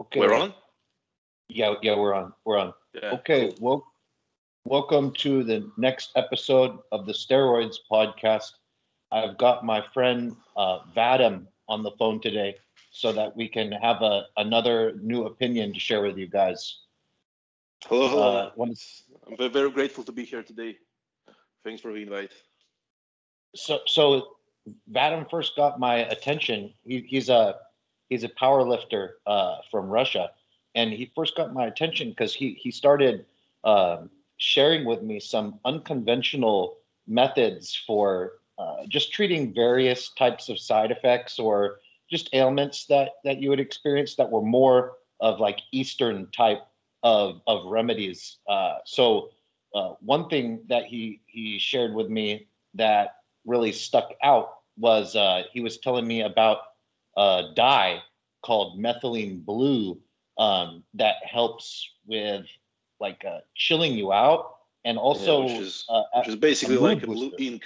Okay. We're on? Yeah, yeah, we're on. We're on. Yeah. Okay. Well, welcome to the next episode of the Steroids podcast. I've got my friend uh, Vadim on the phone today, so that we can have a another new opinion to share with you guys. Hello, hello. Uh, I'm very grateful to be here today. Thanks for the invite. So, so Vadim first got my attention. He, he's a he's a power lifter uh, from Russia, and he first got my attention because he he started um sharing with me some unconventional methods for uh, just treating various types of side effects or just ailments that that you would experience that were more of like Eastern type of of remedies. Uh, so uh, one thing that he he shared with me that really stuck out was uh, he was telling me about a dye called methylene blue um, that helps with like uh, chilling you out and also which is- uh, Which is basically a like a blue ink.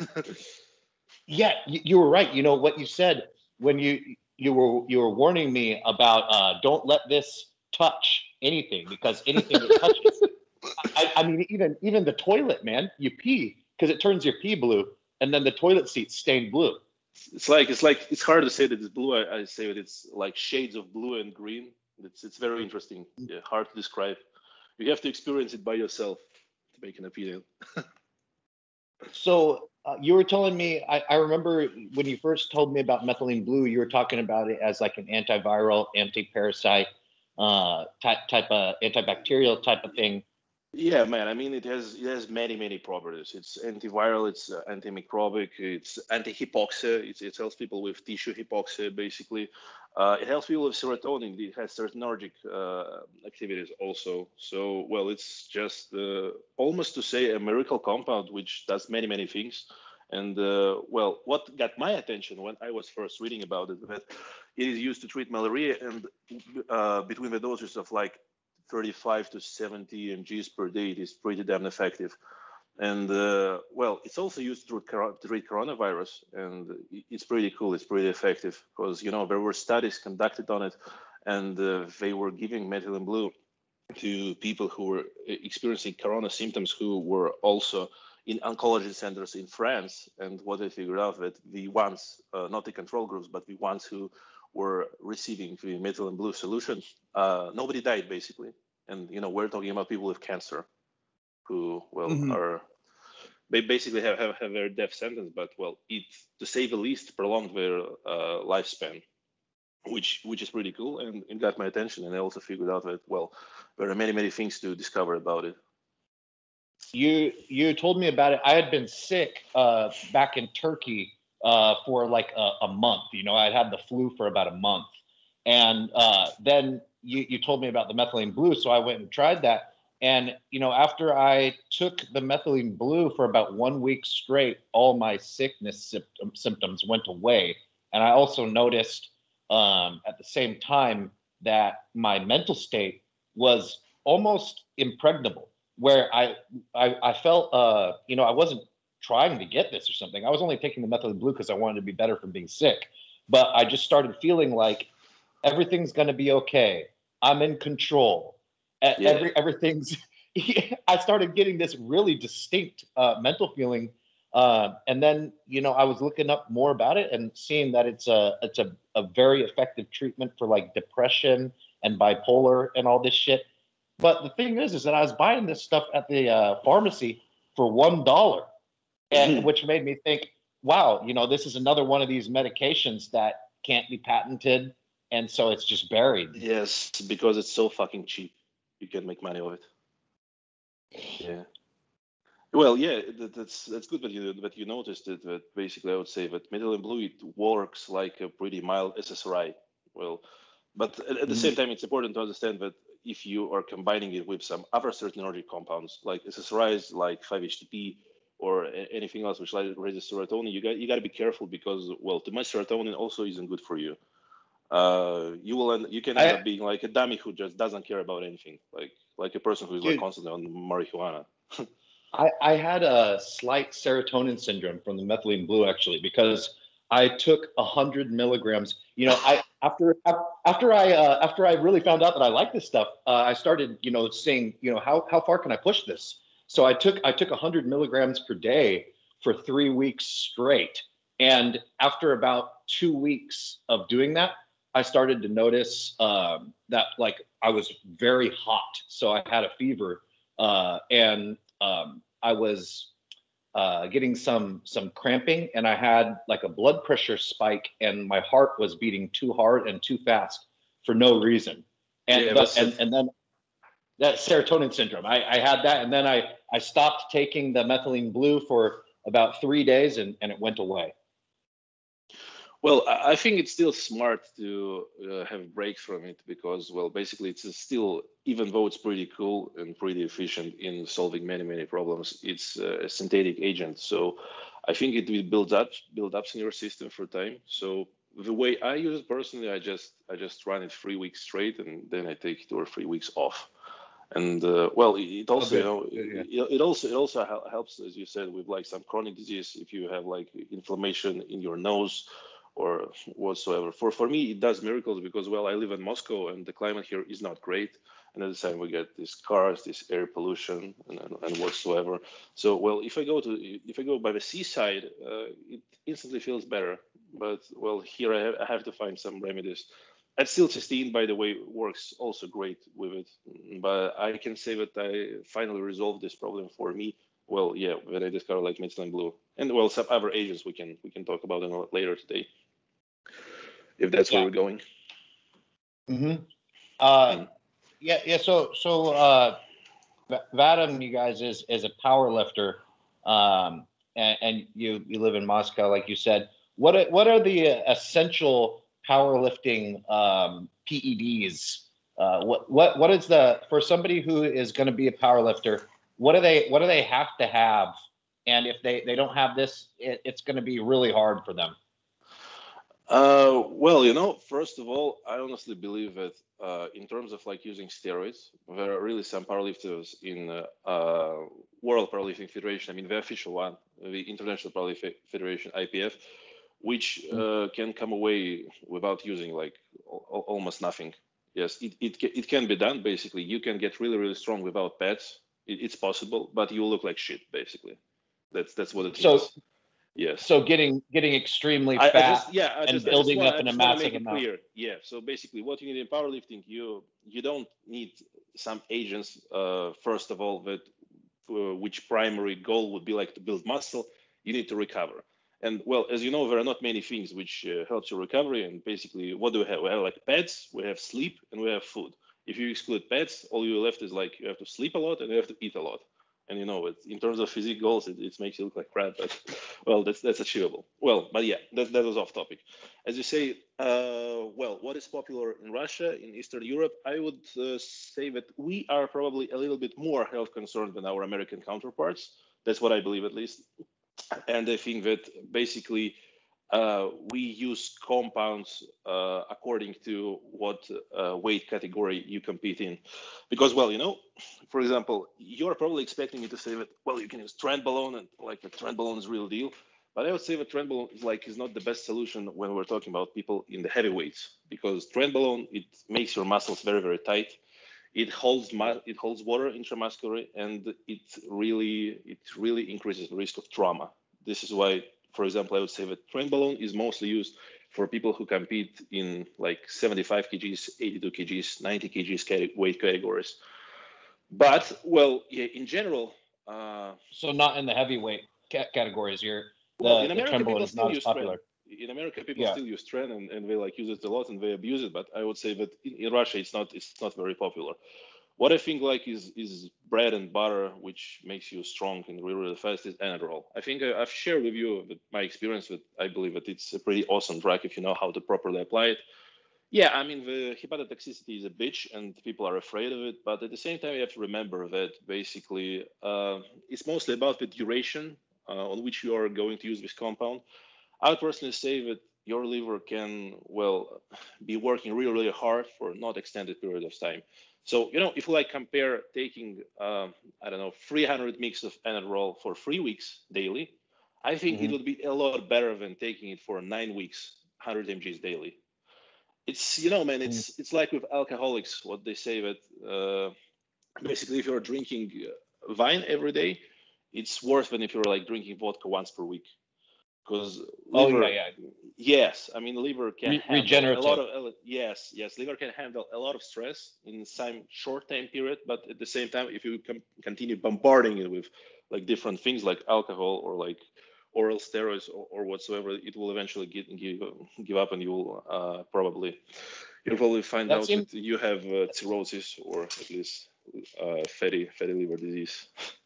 yeah you, you were right. You know what you said when you you were you were warning me about uh, don't let this touch anything because anything that touches I, I mean even even the toilet man you pee because it turns your pee blue and then the toilet seat stained blue it's like it's like it's hard to say that it's blue. I, I say that it's like shades of blue and green. It's it's very interesting. Yeah, hard to describe. You have to experience it by yourself to make an opinion. So uh, you were telling me, I, I remember when you first told me about methylene blue, you were talking about it as like an antiviral, anti-parasite uh, type type of antibacterial type of thing. Yeah, man. I mean, it has it has many many properties. It's antiviral. It's uh, antimicrobic. It's anti-hypoxia. It's, it helps people with tissue hypoxia, basically. Uh, it helps people with serotonin. It has serotonergic uh, activities also. So, well, it's just uh, almost to say a miracle compound which does many many things. And uh, well, what got my attention when I was first reading about it that it is used to treat malaria and uh, between the doses of like 35 to 70 mgs per day. It is pretty damn effective. And uh, well, it's also used to treat coronavirus, and it's pretty cool. It's pretty effective because you know there were studies conducted on it, and uh, they were giving methylene blue to people who were e- experiencing corona symptoms who were also in oncology centers in France. And what they figured out that the ones, uh, not the control groups, but the ones who were receiving the methylene blue solution, uh, nobody died basically. And you know, we're talking about people with cancer, who well Mhm. are they basically have, have have their death sentence, but well, it to say the least prolonged their uh, lifespan, which which is pretty cool, and it got my attention. And I also figured out that well, there are many many things to discover about it. You you told me about it. I had been sick uh, back in Turkey uh, for like a, a month. You know, I'd had the flu for about a month, and uh, then you you told me about the methylene blue, so I went and tried that. And you know, after I took the methylene blue for about one week straight, all my sickness symptom, symptoms went away. And I also noticed um, at the same time that my mental state was almost impregnable, where I I, I felt uh, you know I wasn't trying to get this or something. I was only taking the methylene blue because I wanted to be better from being sick. But I just started feeling like everything's gonna be okay. I'm in control. Yeah. Every everything's. I started getting this really distinct uh, mental feeling, uh, and then you know I was looking up more about it and seeing that it's a it's a, a very effective treatment for like depression and bipolar and all this shit. But the thing is, is that I was buying this stuff at the uh, pharmacy for one dollar, and Mhm. which made me think, wow, you know, this is another one of these medications that can't be patented, and so it's just buried. Yes, because it's so fucking cheap, you can make money of it. Yeah. Well, yeah, that, that's that's good that you that you noticed it. That basically, I would say that methylene blue it works like a pretty mild SSRI. Well, but at, at the same time, it's important to understand that if you are combining it with some other certain serotonergic compounds like SSRIs, like 5-HTP, or anything else which like raises serotonin, you got you got to be careful because well, too much serotonin also isn't good for you. Uh, you will end, you can end I- up being like a dummy who just doesn't care about anything, like like a person who's like constantly on marijuana. I, I had a slight serotonin syndrome from the methylene blue actually because I took a hundred milligrams. You know, I after after I uh, after I really found out that I like this stuff, uh, I started you know saying you know how how far can I push this? So I took I took 100 milligrams per day for three weeks straight, and after about two weeks of doing that, I started to notice um, that like I was very hot, so I had a fever, uh, and um, I was uh, getting some some cramping, and I had like a blood pressure spike, and my heart was beating too hard and too fast for no reason, and Yeah, but, and and then that serotonin syndrome. I, I had that, and then I I stopped taking the methylene blue for about three days, and and it went away. Well, I think it's still smart to uh, have breaks from it because, well, basically, it's still, even though it's pretty cool and pretty efficient in solving many, many problems, it's uh, a synthetic agent. So I think it will build up, build up in your system for time. So the way I use it personally, I just, I just run it three weeks straight, and then I take two or three weeks off. And uh, well, it, also, you know, it, it also, it also helps, as you said, with like some chronic disease. If you have like inflammation in your nose or whatsoever. For for me, it does miracles because well, I live in Moscow and the climate here is not great, and at the same we get these cars, this air pollution, and, and, and whatsoever. So well, if I go to if I go by the seaside, uh, it instantly feels better. But well, here I have, I have to find some remedies. Acetylcysteine, by the way, works also great with it. But I can say that I finally resolved this problem for me. Well, yeah, when I discovered like methylene blue, and well, some other agents we can we can talk about them later today if that's where we're going. Mm-hmm. Uh, Mm. yeah, yeah. So, so uh, Vadim, you guys is is a power lifter, um, and, and you you live in Moscow, like you said. What are, what are the essential powerlifting um, PEDs? Uh, what what what is the for somebody who is going to be a power lifter? What do they what do they have to have? And if they they don't have this, it, it's going to be really hard for them. Uh, well, you know, first of all, I honestly believe that uh, in terms of like using steroids, there are really some powerlifters in uh, World Powerlifting Federation. I mean, the official one, the International Powerlifting Federation (IPF), which uh, can come away without using like al- al- almost nothing. Yes, it, it, it can be done. Basically, you can get really really strong without PEDs. It, it's possible, but you look like shit. Basically, that's that's what it is. So- yes. So getting getting extremely I, I just yeah, I and just, building up wanna, in a I just wanna massive make it amount. Clear. Yeah. So basically, what you need in powerlifting, you you don't need some agents. Uh, first of all, that uh, which primary goal would be like to build muscle. You need to recover. And well, as you know, there are not many things which uh, helps your recovery. And basically, what do we have? We have like PEDs, we have sleep, and we have food. If you exclude PEDs, all you left is like you have to sleep a lot and you have to eat a lot. And you know, in terms of physique goals, it, it makes you look like crap. But well, that's that's achievable. Well, but yeah, that, that was off topic. As you say, uh, well, what is popular in Russia, in Eastern Europe? I would uh, say that we are probably a little bit more health concerned than our American counterparts. That's what I believe, at least. And I think that basically uh, we use compounds uh, according to what uh, weight category you compete in. Because, well, you know, for example, you're probably expecting me to say that, well, you can use Trenbolone and like the Trenbolone is real deal. But I would say that Trenbolone is like is not the best solution when we're talking about people in the heavyweights because Trenbolone it makes your muscles very very tight. It holds it holds water intramuscularly and it really it really increases the risk of trauma. This is why, for example, I would say that balloon is mostly used for people who compete in like 75 kgs, 82 kgs, 90 kgs weight categories. But well, yeah, in general, uh, So not in the heavyweight categories. You're the, Well, in America, people is still not as popular. In America, people Yeah. still use Tren and, and they like use it a lot and they abuse it. But I would say that in, in Russia, it's not it's not very popular. What I think like is is bread and butter, which makes you strong and really, really fast, is Anadrol. I think I, I've shared with you my experience with. I believe that it's a pretty awesome drug if you know how to properly apply it. Yeah, I mean the hepatotoxicity is a bitch, and people are afraid of it. But at the same time, you have to remember that basically uh, it's mostly about the duration uh, on which you are going to use this compound. I would personally say that your liver can well be working really, really hard for not extended period of time. So you know, if you like compare taking um, I don't know 300 mix of Anadrol for three weeks daily, I think it Mhm. would be a lot better than taking it for nine weeks, 100 mgs daily it's you know man it's mm. it's like with alcoholics what they say that uh, basically if you're drinking wine every day it's worse than if you're like drinking vodka once per week because oh yeah, yeah yes i mean liver can Re- a lot of yes yes liver can handle a lot of stress in some short time period but at the same time if you com- continue bombarding it with like different things like alcohol or like oral steroids or, or whatsoever, it will eventually get, give give up, and you will uh, probably you'll probably find that out seems- that you have uh, cirrhosis or at least uh, fatty fatty liver disease.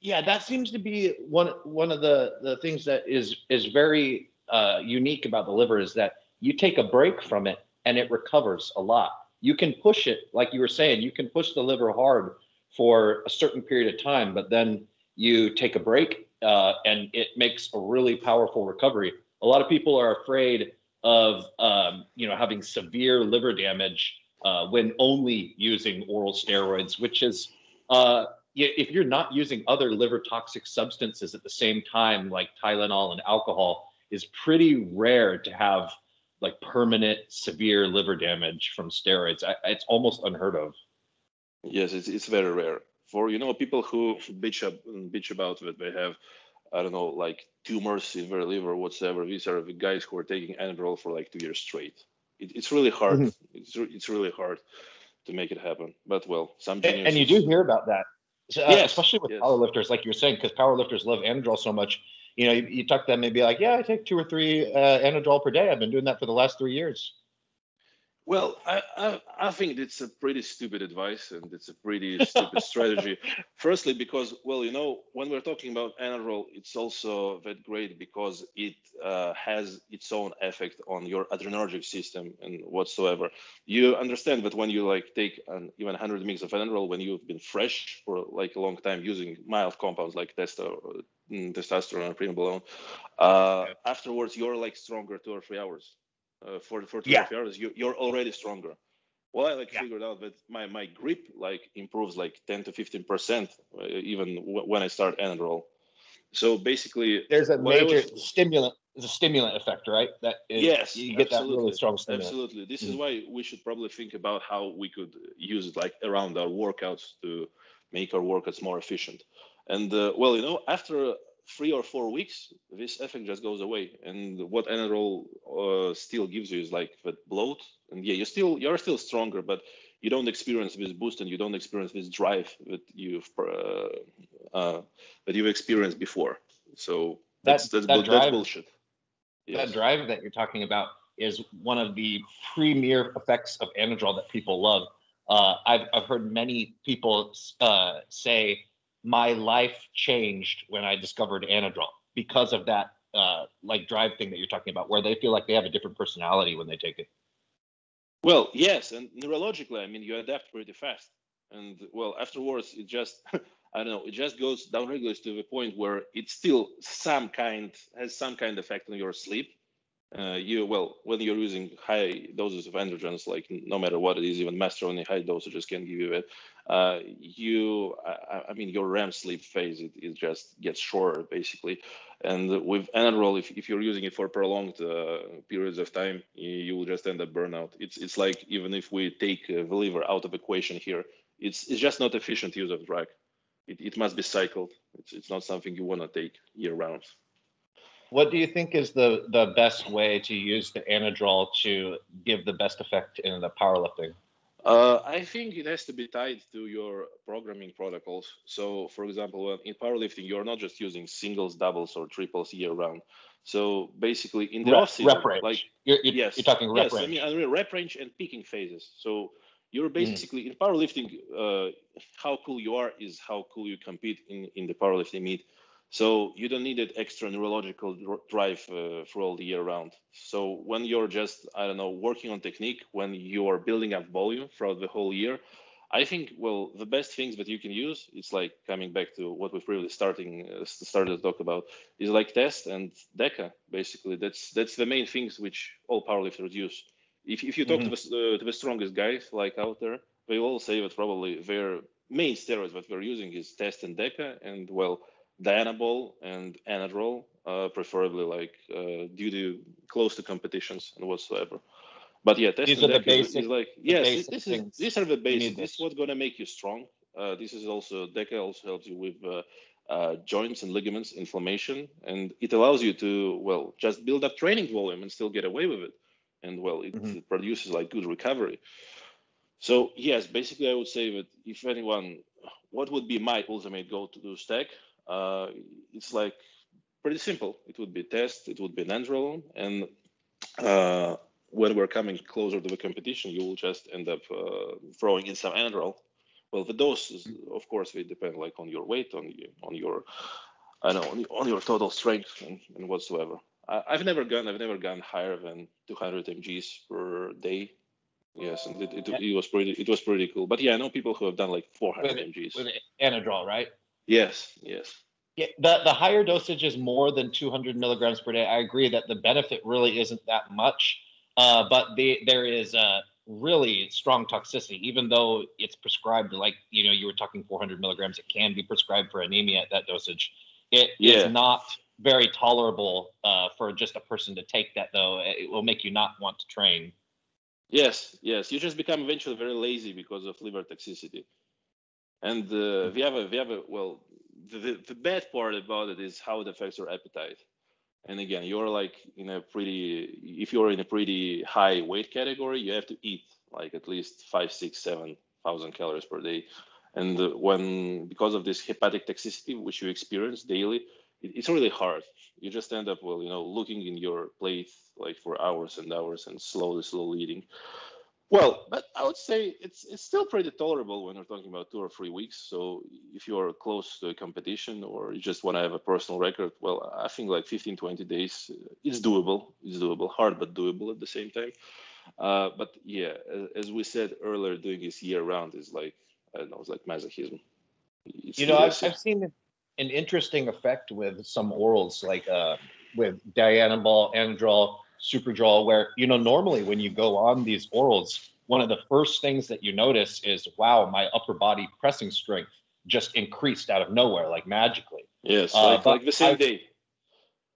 Yeah, that seems to be one one of the the things that is is very uh, unique about the liver is that you take a break from it and it recovers a lot. You can push it, like you were saying, you can push the liver hard for a certain period of time, but then you take a break uh, and it makes a really powerful recovery. A lot of people are afraid of um, you know having severe liver damage uh, when only using oral steroids, which is uh, if you're not using other liver toxic substances at the same time, like Tylenol and alcohol, is pretty rare to have like permanent severe liver damage from steroids. I, it's almost unheard of. Yes, it's, it's very rare for you know people who bitch up bitch about that they have I don't know like tumors in their liver or whatsoever. These are the guys who are taking Anadrol for like two years straight. It, it's really hard. Mm-hmm. It's it's really hard to make it happen. But well, some and you do hear about that, uh, yes, especially with yes. powerlifters, like you were saying, because powerlifters love Anadrol so much. You know, you, you talk to them, be like, yeah, I take two or three uh, Anadrol per day. I've been doing that for the last three years. Well, I, I, I think it's a pretty stupid advice and it's a pretty stupid strategy. Firstly, because well, you know, when we're talking about Anadrol, it's also that great because it uh, has its own effect on your adrenergic system and whatsoever. You understand that when you like take an even 100 mg of Anadrol when you've been fresh for like a long time using mild compounds like testo, mm, testosterone and primobolan, uh, afterwards you're like stronger two or three hours uh, for for 12 yeah. hours, you, you're already stronger. Well, I like yeah. figured out that my my grip like improves like 10 to 15 percent uh, even w- when I start Anadrol. So basically, there's a major was, stimulant. There's a stimulant effect, right? That is, yes, you get absolutely. that really strong stimulant. Absolutely. This mm-hmm. is why we should probably think about how we could use it like around our workouts to make our workouts more efficient. And uh, well, you know, after three or four weeks, this effect just goes away. And what Anadrol uh, still gives you is like that bloat. And yeah, you're still you're still stronger, but you don't experience this boost and you don't experience this drive that you've uh, uh, that you've experienced before. So that's that's, that drive, that's bullshit. Yes. That drive that you're talking about is one of the premier effects of Anadrol that people love. Uh, I've I've heard many people uh, say my life changed when I discovered Anadrol because of that uh, like drive thing that you're talking about, where they feel like they have a different personality when they take it. Well, yes, and neurologically, I mean, you adapt pretty fast, and well, afterwards, it just I don't know, it just goes down regulates to the point where it still some kind has some kind effect on your sleep, uh, you well when you're using high doses of androgens like no matter what it is even masteronine high dosages can give you it uh, you I, I, mean your rem sleep phase it, it just gets shorter basically. And with anadrol if, if you're using it for prolonged uh, periods of time you, you, will just end up burnout. It's it's like even if we take uh, the liver out of equation here it's it's just not efficient use of drug. It, it must be cycled. It's, it's not something you want to take year round what do you think is the the best way to use the anadrol to give the best effect in the powerlifting? Uh, I think it has to be tied to your programming protocols. So, for example, in powerlifting, you're not just using singles, doubles, or triples year round. So basically, in the rep, off season, range. like you're, you're, yes, you're talking rep yes, range. I mean, I mean rep range and peaking phases. So you're mm. basically mm. in powerlifting. Uh, how cool you are is how cool you compete in in the powerlifting meet. So you don't need that extra neurological drive uh, for all the year round. So when you're just, I don't know, working on technique, when you are building up volume throughout the whole year, I think, well, the best things that you can use, it's like coming back to what we've really starting uh, started to talk about, is like test and DECA. Basically, that's that's the main things which all powerlifters use. If, if you talk mm-hmm. to, the, uh, to the strongest guys like out there, they all say that probably their main steroids that they're using is test and DECA, and well, Dianabol and Anadrol, uh, preferably like uh, due to close to competitions and whatsoever. But yeah, These are the basic- is like yes, basic this is these are the basics. This is what's gonna make you strong. Uh, this is also DECA also helps you with uh, uh, joints and ligaments inflammation, and it allows you to well just build up training volume and still get away with it, and well it, Mhm. it produces like good recovery. So yes, basically I would say that if anyone, what would be my ultimate goal to do stack? Uh, it's like pretty simple. It would be test, it would be Nandrolone, and uh, when we're coming closer to the competition, you will just end up uh, throwing in some Androl. Well, the doses, of course, they depend like on your weight, on your, on your, I know, on, on your total strength and, and whatsoever. I, I've never gone, I've never gone higher than 200 mgs per day. Yes, and it, it, it was pretty, it was pretty cool. But yeah, I know people who have done like 400 With- mgs. with Anadrol, right? Yes, yes. Yeah, the, the higher dosage is more than 200 milligrams per day. I agree that the benefit really isn't that much, uh, but the, there is a really strong toxicity, even though it's prescribed like, you know, you were talking 400 milligrams, it can be prescribed for anemia at that dosage. It is Yeah. not very tolerable uh, for just a person to take that, though. It will make you not want to train. Yes, yes. You just become eventually very lazy because of liver toxicity. And uh, the other, the other, well, the, the, the bad part about it is how it affects your appetite. And again, you're like in a pretty, if you're in a pretty high weight category, you have to eat like at least five, six, seven thousand calories per day. And uh, when, because of this hepatic toxicity, which you experience daily, it, it's really hard. You just end up, well, you know, looking in your plate like for hours and hours and slowly, slowly eating. Well, but I would say it's it's still pretty tolerable when we're talking about two or three weeks. So if you're close to a competition or you just want to have a personal record, well, I think like 15, 20 days uh, is doable. It's doable, hard but doable at the same time. Uh, but yeah, as, as we said earlier, doing this year round is like I don't know, it's like masochism. It's You know, I've. I've seen an interesting effect with some orals, like uh, with Dianabol, Androl, Superdrol, where, you know, normally when you go on these orals, one of the first things that you notice is, wow, my upper body pressing strength just increased out of nowhere, like magically. yes, uh, like, like the same I've- day.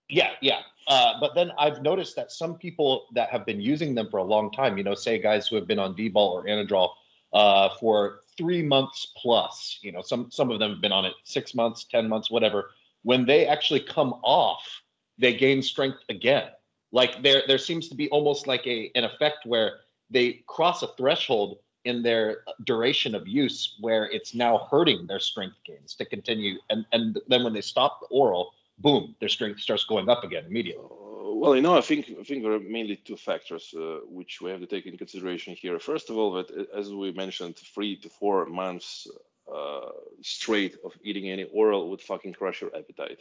Yeah, yeah. Uh, but then I've noticed that some people that have been using them for a long time, you know, say guys who have been on D-bol or Anadrol uh, for three months plus, you know, some some of them have been on it six months, ten months, whatever. When they actually come off, they gain strength again. Like there, there seems to be almost like a an effect where they cross a threshold in their duration of use where it's now hurting their strength gains to continue, and and then when they stop the oral, boom, their strength starts going up again immediately. Uh, Well, you know, I think I think there are mainly two factors uh, which we have to take in consideration here. First of all, that uh, as we mentioned, three to four months uh, straight of eating any oral would fucking crush your appetite.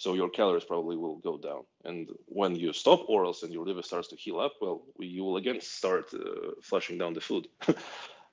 So your calories probably will go down. And when you stop orals and your liver starts to heal up, well, you will again start uh, flushing down the food.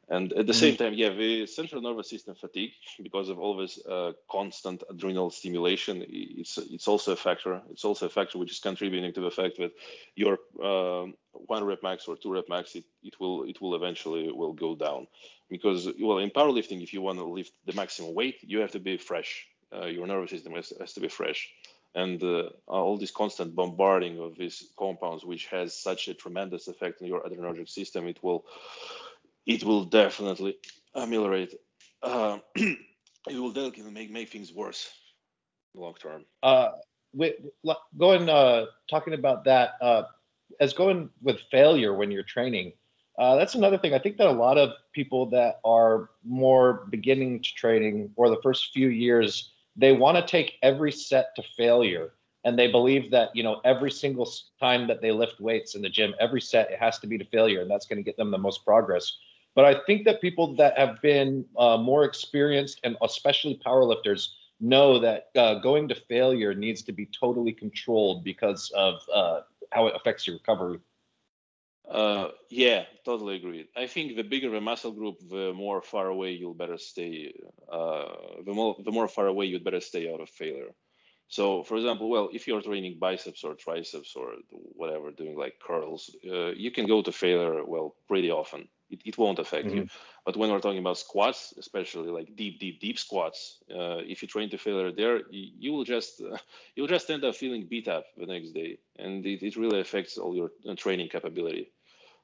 and at the same time, yeah, the central nervous system fatigue because of all this uh, constant adrenal stimulation. It's it's also a factor. It's also a factor which is contributing to the fact that your um, one rep max or two rep max it, it will it will eventually will go down because well in powerlifting if you want to lift the maximum weight you have to be fresh. Uh, your nervous system has, has to be fresh and uh, all this constant bombarding of these compounds which has such a tremendous effect on your adrenergic system it will it will definitely ameliorate uh, it will definitely make make things worse long term uh, with going uh, talking about that uh, as going with failure when you're training. Uh, that's another thing. I think that a lot of people that are more beginning to training or the first few years, they want to take every set to failure, and they believe that you know every single time that they lift weights in the gym, every set it has to be to failure, and that's going to get them the most progress. But I think that people that have been uh, more experienced and especially powerlifters know that uh, going to failure needs to be totally controlled because of uh, how it affects your recovery. Uh, yeah, totally agree. I think the bigger the muscle group, the more far away you'll better stay. Uh, the more the more far away you'd better stay out of failure. So, for example, well, if you're training biceps or triceps or whatever, doing like curls, uh, you can go to failure well pretty often. It, it won't affect you. But when we're talking about squats, especially like deep, deep, deep squats, uh, if you train to failure there, you, you will just uh, you'll just end up feeling beat up the next day, and it, it really affects all your uh, training capability.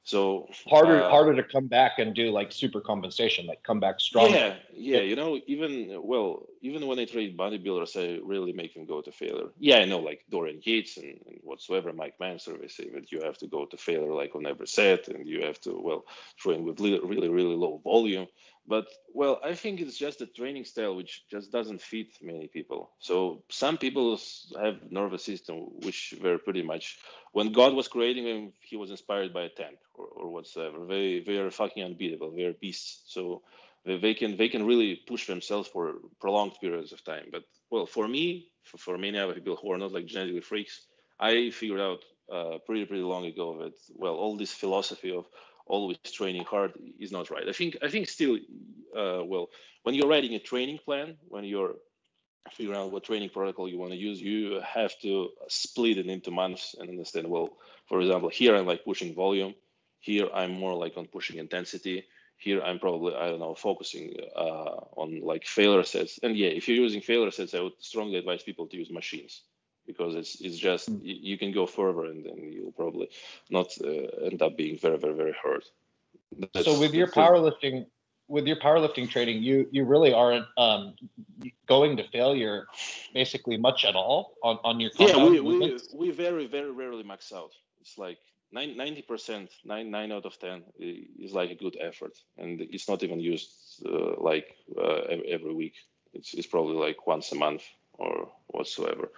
So harder uh, harder to come back and do like super compensation, like come back strong. Yeah, yeah. You know, even well, even when I trade bodybuilders, I really make them go to failure. Yeah, I know, like Dorian Yates and, and whatsoever, Mike Mentzer, they say that you have to go to failure like on every set, and you have to well train with really, really, really low volume. But well, I think it's just a training style which just doesn't fit many people. So some people have nervous system which were pretty much when God was creating him, he was inspired by a tank or, or whatsoever. They they are fucking unbeatable. They are beasts. So they, they can they can really push themselves for prolonged periods of time. But well, for me, for, for many other people who are not like genetically freaks, I figured out uh, pretty pretty long ago that well, all this philosophy of always training hard is not right. I think I think still, uh, well, when you're writing a training plan, when you're figuring out what training protocol you want to use, you have to split it into months and understand. Well, for example, here I'm like pushing volume. Here I'm more like on pushing intensity. Here I'm probably I don't know focusing uh, on like failure sets. And yeah, if you're using failure sets, I would strongly advise people to use machines because it's it's just mm. you can go further and then you'll probably not uh, end up being very very very hurt. That's, so with your powerlifting with your powerlifting training, you you really aren't um, going to failure basically much at all on, on your yeah we, we, we very very rarely max out. It's like 90 percent, nine nine out of ten is like a good effort, and it's not even used uh, like uh, every week. It's it's probably like once a month or whatsoever.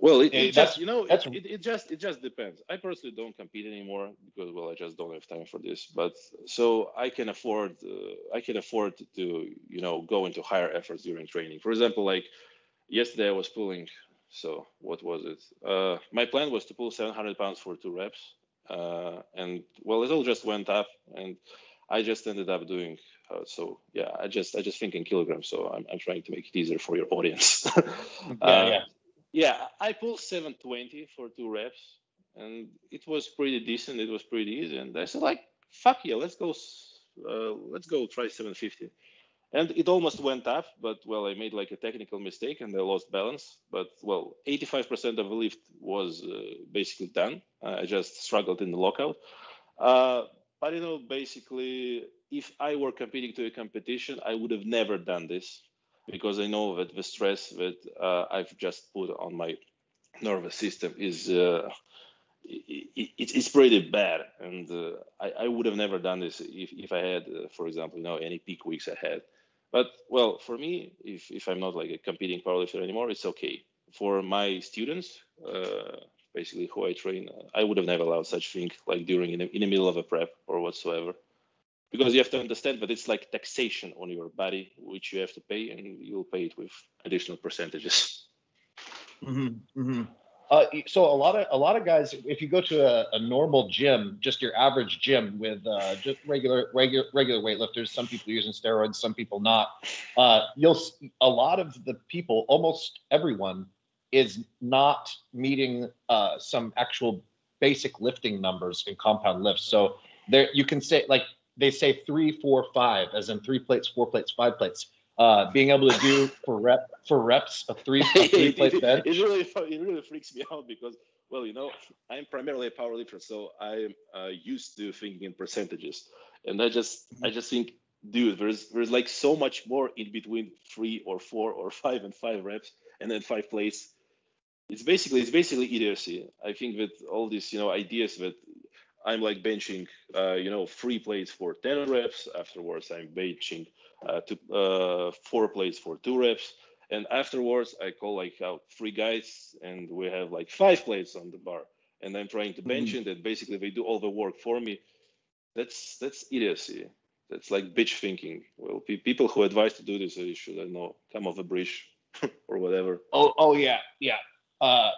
Well, it, it just you know it, it, just it just depends. I personally don't compete anymore because well I just don't have time for this. But so I can afford uh, I can afford to you know go into higher efforts during training. For example, like yesterday I was pulling. So what was it? Uh, my plan was to pull 700 pounds for two reps, uh, and well it all just went up, and I just ended up doing. Uh, so yeah, I just I just think in kilograms. So I'm I'm trying to make it easier for your audience. yeah, yeah yeah, I pulled 720 for two reps, and it was pretty decent. It was pretty easy, and I said like, "Fuck yeah, let's go, uh, let's go try 750." And it almost went up, but well, I made like a technical mistake and I lost balance. But well, 85% of the lift was uh, basically done. I just struggled in the lockout. Uh, but you know, basically, if I were competing to a competition, I would have never done this because I know that the stress that uh, I've just put on my nervous system is uh, it, it's pretty bad, and uh, I, I, would have never done this if, if I had, uh, for example, you know, any peak weeks ahead. But well, for me, if if I'm not like a competing powerlifter anymore, it's okay. For my students, uh, basically who I train, I would have never allowed such thing like during in the, in the middle of a prep or whatsoever because you have to understand that it's like taxation on your body which you have to pay and you'll pay it with additional percentages mm-hmm, mm-hmm. Uh, so a lot of a lot of guys if you go to a, a normal gym just your average gym with uh, just regular regular regular weightlifters some people using steroids some people not uh, you'll a lot of the people almost everyone is not meeting uh, some actual basic lifting numbers in compound lifts so there you can say like they say three, four, five, as in three plates, four plates, five plates. Uh, being able to do for rep for reps a three, a three plate bench. It really it really freaks me out because well, you know, I'm primarily a power lifter, so I'm uh, used to thinking in percentages, and I just I just think, dude, there's there's like so much more in between three or four or five and five reps, and then five plates. It's basically it's basically idiocy. I think that all these you know ideas that I'm like benching, uh, you know, three plates for 10 reps. Afterwards, I'm benching uh, to, uh, four plates for two reps. And afterwards, I call like out three guys and we have like five plates on the bar. And I'm trying to bench mm-hmm. it. And basically, they do all the work for me. That's that's idiocy. That's like bitch thinking. Well, pe- people who advise to do this, they should, I know, come off a bridge or whatever. Oh, oh yeah, yeah uh,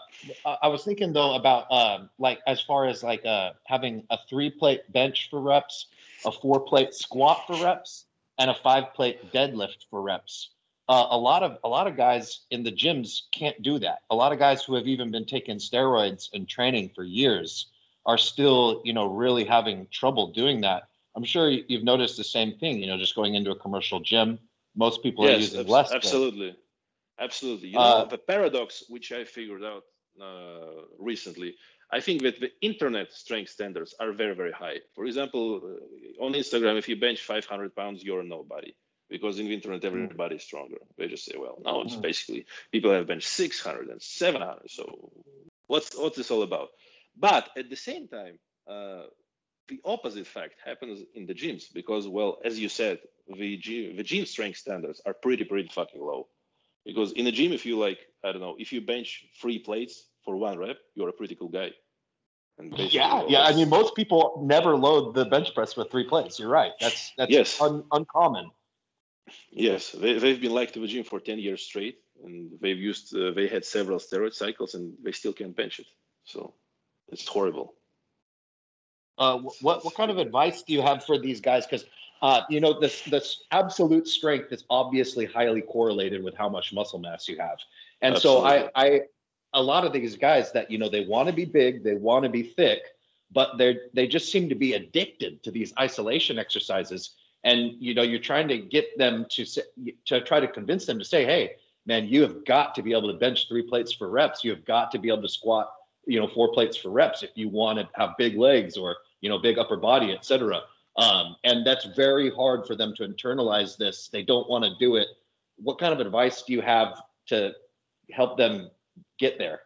I was thinking though about um, like as far as like uh, having a three plate bench for reps, a four plate squat for reps, and a five plate deadlift for reps. Uh, a lot of a lot of guys in the gyms can't do that. A lot of guys who have even been taking steroids and training for years are still, you know, really having trouble doing that. I'm sure you've noticed the same thing. You know, just going into a commercial gym, most people yes, are using less. Absolutely. Absolutely. You know, uh, the paradox which I figured out uh, recently, I think that the internet strength standards are very, very high. For example, uh, on Instagram, if you bench 500 pounds, you're nobody because in the internet, hmm. everybody's stronger. They just say, well, now it's hmm. basically people have benched 600 and 700. So what's, what's this all about? But at the same time, uh, the opposite fact happens in the gyms because, well, as you said, the gym, the gym strength standards are pretty, pretty fucking low. Because in a gym, if you like, I don't know, if you bench three plates for one rep, you're a pretty cool guy. yeah, yeah. I mean, most people never load the bench press with three plates. You're right. That's that's yes. Un- uncommon. Yes, they, they've been like to the gym for ten years straight, and they've used uh, they had several steroid cycles, and they still can't bench it. So it's horrible. Uh, what what kind of advice do you have for these guys? Because uh, you know this this absolute strength is obviously highly correlated with how much muscle mass you have, and Absolutely. so I I a lot of these guys that you know they want to be big, they want to be thick, but they they just seem to be addicted to these isolation exercises, and you know you're trying to get them to say to try to convince them to say, hey, man, you have got to be able to bench three plates for reps. You have got to be able to squat you know four plates for reps if you want to have big legs or you know, big upper body, etc. Um, and that's very hard for them to internalize this. They don't want to do it. What kind of advice do you have to help them get there?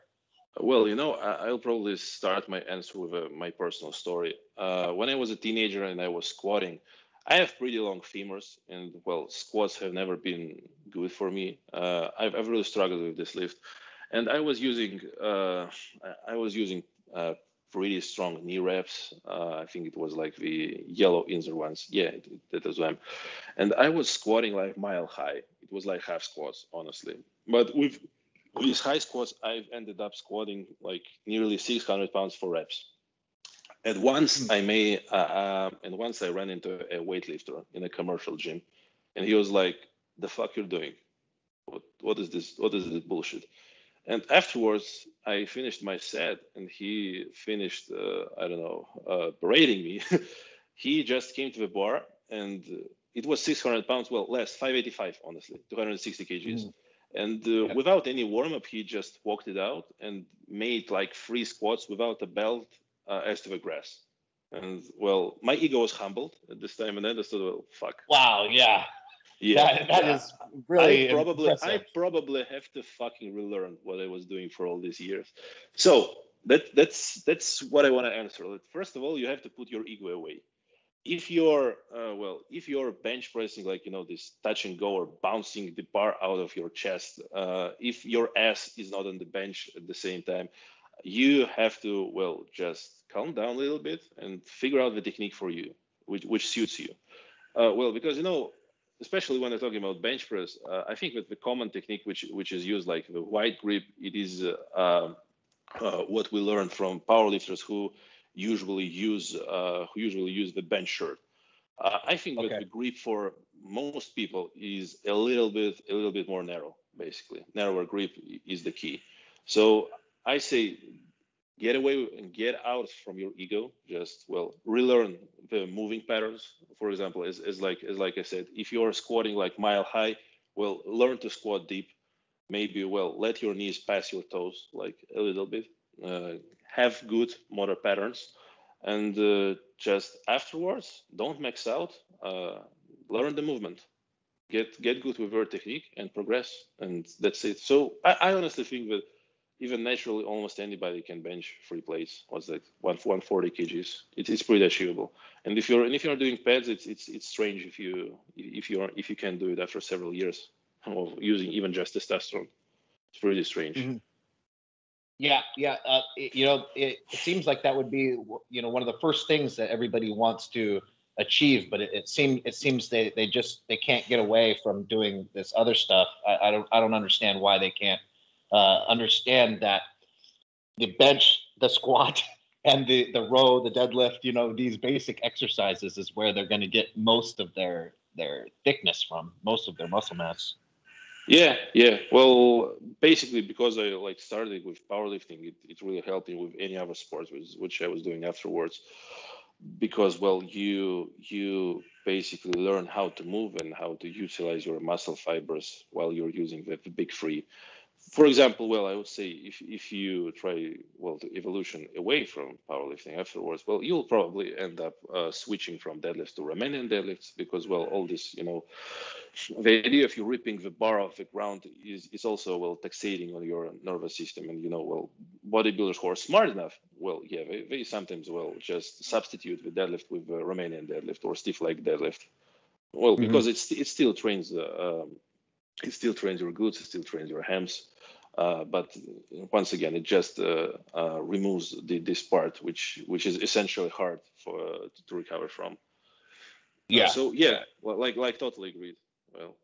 Well, you know, I'll probably start my answer with uh, my personal story. Uh, when I was a teenager and I was squatting, I have pretty long femurs, and well, squats have never been good for me. Uh, I've, I've really struggled with this lift, and I was using uh, I was using uh, pretty strong knee wraps. Uh, I think it was like the yellow Inzer ones. Yeah, that was them. And I was squatting like mile high. It was like half squats, honestly. But with these high squats, I've ended up squatting like nearly 600 pounds for reps. And once. I may, uh, uh, and once I ran into a weightlifter in a commercial gym, and he was like, "The fuck you're doing? What, what is this? What is this bullshit?" And afterwards, I finished my set, and he finished, uh, I don't know, uh, berating me. he just came to the bar, and it was 600 pounds, well, less, 585, honestly, 260 kgs. Mm. And uh, yeah. without any warm up, he just walked it out and made like three squats without a belt uh, as to the grass. And well, my ego was humbled at this time, and I understood, well, fuck. Wow, yeah. Yeah, that, that yeah. is really I probably impressive. I probably have to fucking relearn what I was doing for all these years. So that that's that's what I want to answer. First of all, you have to put your ego away. If you're uh, well, if you're bench pressing like you know this touch and go or bouncing the bar out of your chest, uh, if your ass is not on the bench at the same time, you have to well just calm down a little bit and figure out the technique for you, which which suits you. Uh, well, because you know especially when we're talking about bench press, uh, I think that the common technique which which is used, like the wide grip, it is uh, um, uh, what we learned from powerlifters who usually use uh, who usually use the bench shirt. Uh, I think okay. that the grip for most people is a little bit a little bit more narrow. Basically, narrower grip is the key. So I say get away and get out from your ego just well relearn the moving patterns. For example is, is like is like i said if you're squatting like mile high well learn to squat deep. Maybe well let your knees pass your toes like a little bit. Uh, have good motor patterns. And uh, just afterwards don't max out. Uh, learn the movement. Get get good with your technique and progress. And that's it. So I, I honestly think that even naturally, almost anybody can bench three plates. What's that? One 140 kgs. It's, it's pretty achievable. And if you're and if you're doing PEDs, it's it's it's strange if you if you're if you can do it after several years of using even just testosterone. It's pretty strange. Mm-hmm. Yeah, yeah. Uh, it, you know, it, it, seems like that would be you know one of the first things that everybody wants to achieve, but it, it seems it seems they they just they can't get away from doing this other stuff. I, I don't I don't understand why they can't uh, understand that the bench, the squat, and the the row, the deadlift, you know, these basic exercises is where they're going to get most of their their thickness from, most of their muscle mass. Yeah, yeah. Well, basically, because I like started with powerlifting, it, it really helped me with any other sports, which, which I was doing afterwards. Because well, you you basically learn how to move and how to utilize your muscle fibers while you're using the, the big free for example, well, I would say if if you try well the evolution away from powerlifting afterwards, well, you'll probably end up uh, switching from deadlifts to Romanian deadlifts because well, all this you know, the idea of you ripping the bar off the ground is is also well taxating on your nervous system, and you know, well, bodybuilders who are smart enough, well, yeah, they, they sometimes well just substitute the deadlift with a Romanian deadlift or stiff leg deadlift, well, mm-hmm. because it's it still trains. Uh, um, it still trains your glutes, it still trains your hams, uh, but once again, it just uh, uh, removes the, this part, which which is essentially hard for to recover from. Yeah. so yeah, well, like like totally agreed. Well,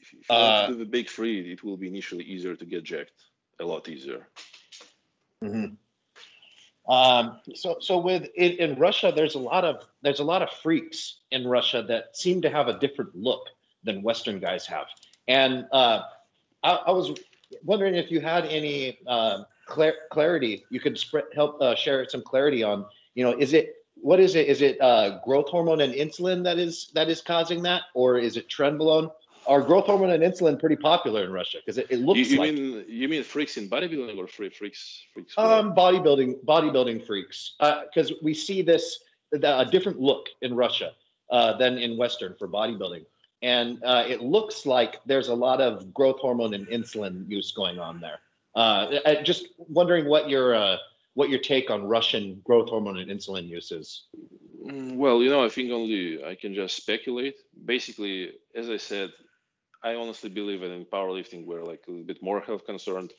if, if you want to do the big free, it will be initially easier to get jacked, a lot easier. Mm-hmm. Um, so, so with in, in, Russia, there's a lot of there's a lot of freaks in Russia that seem to have a different look than Western guys have, and uh, I, I was wondering if you had any uh, clar- clarity you could help uh, share some clarity on. You know, is it what is it? Is it uh, growth hormone and insulin that is that is causing that, or is it trenbolone? Are growth hormone and insulin pretty popular in Russia? Because it, it, looks you, you like mean you mean freaks in bodybuilding or free freaks freaks? Um, bodybuilding bodybuilding freaks. Because uh, we see this a different look in Russia uh, than in Western for bodybuilding and uh, it looks like there's a lot of growth hormone and insulin use going on there. Uh, just wondering what your uh, what your take on Russian growth hormone and insulin use is. Mm, well, you know, I think only I can just speculate. Basically, as I said, I honestly believe that in powerlifting we're like a little bit more health concerned.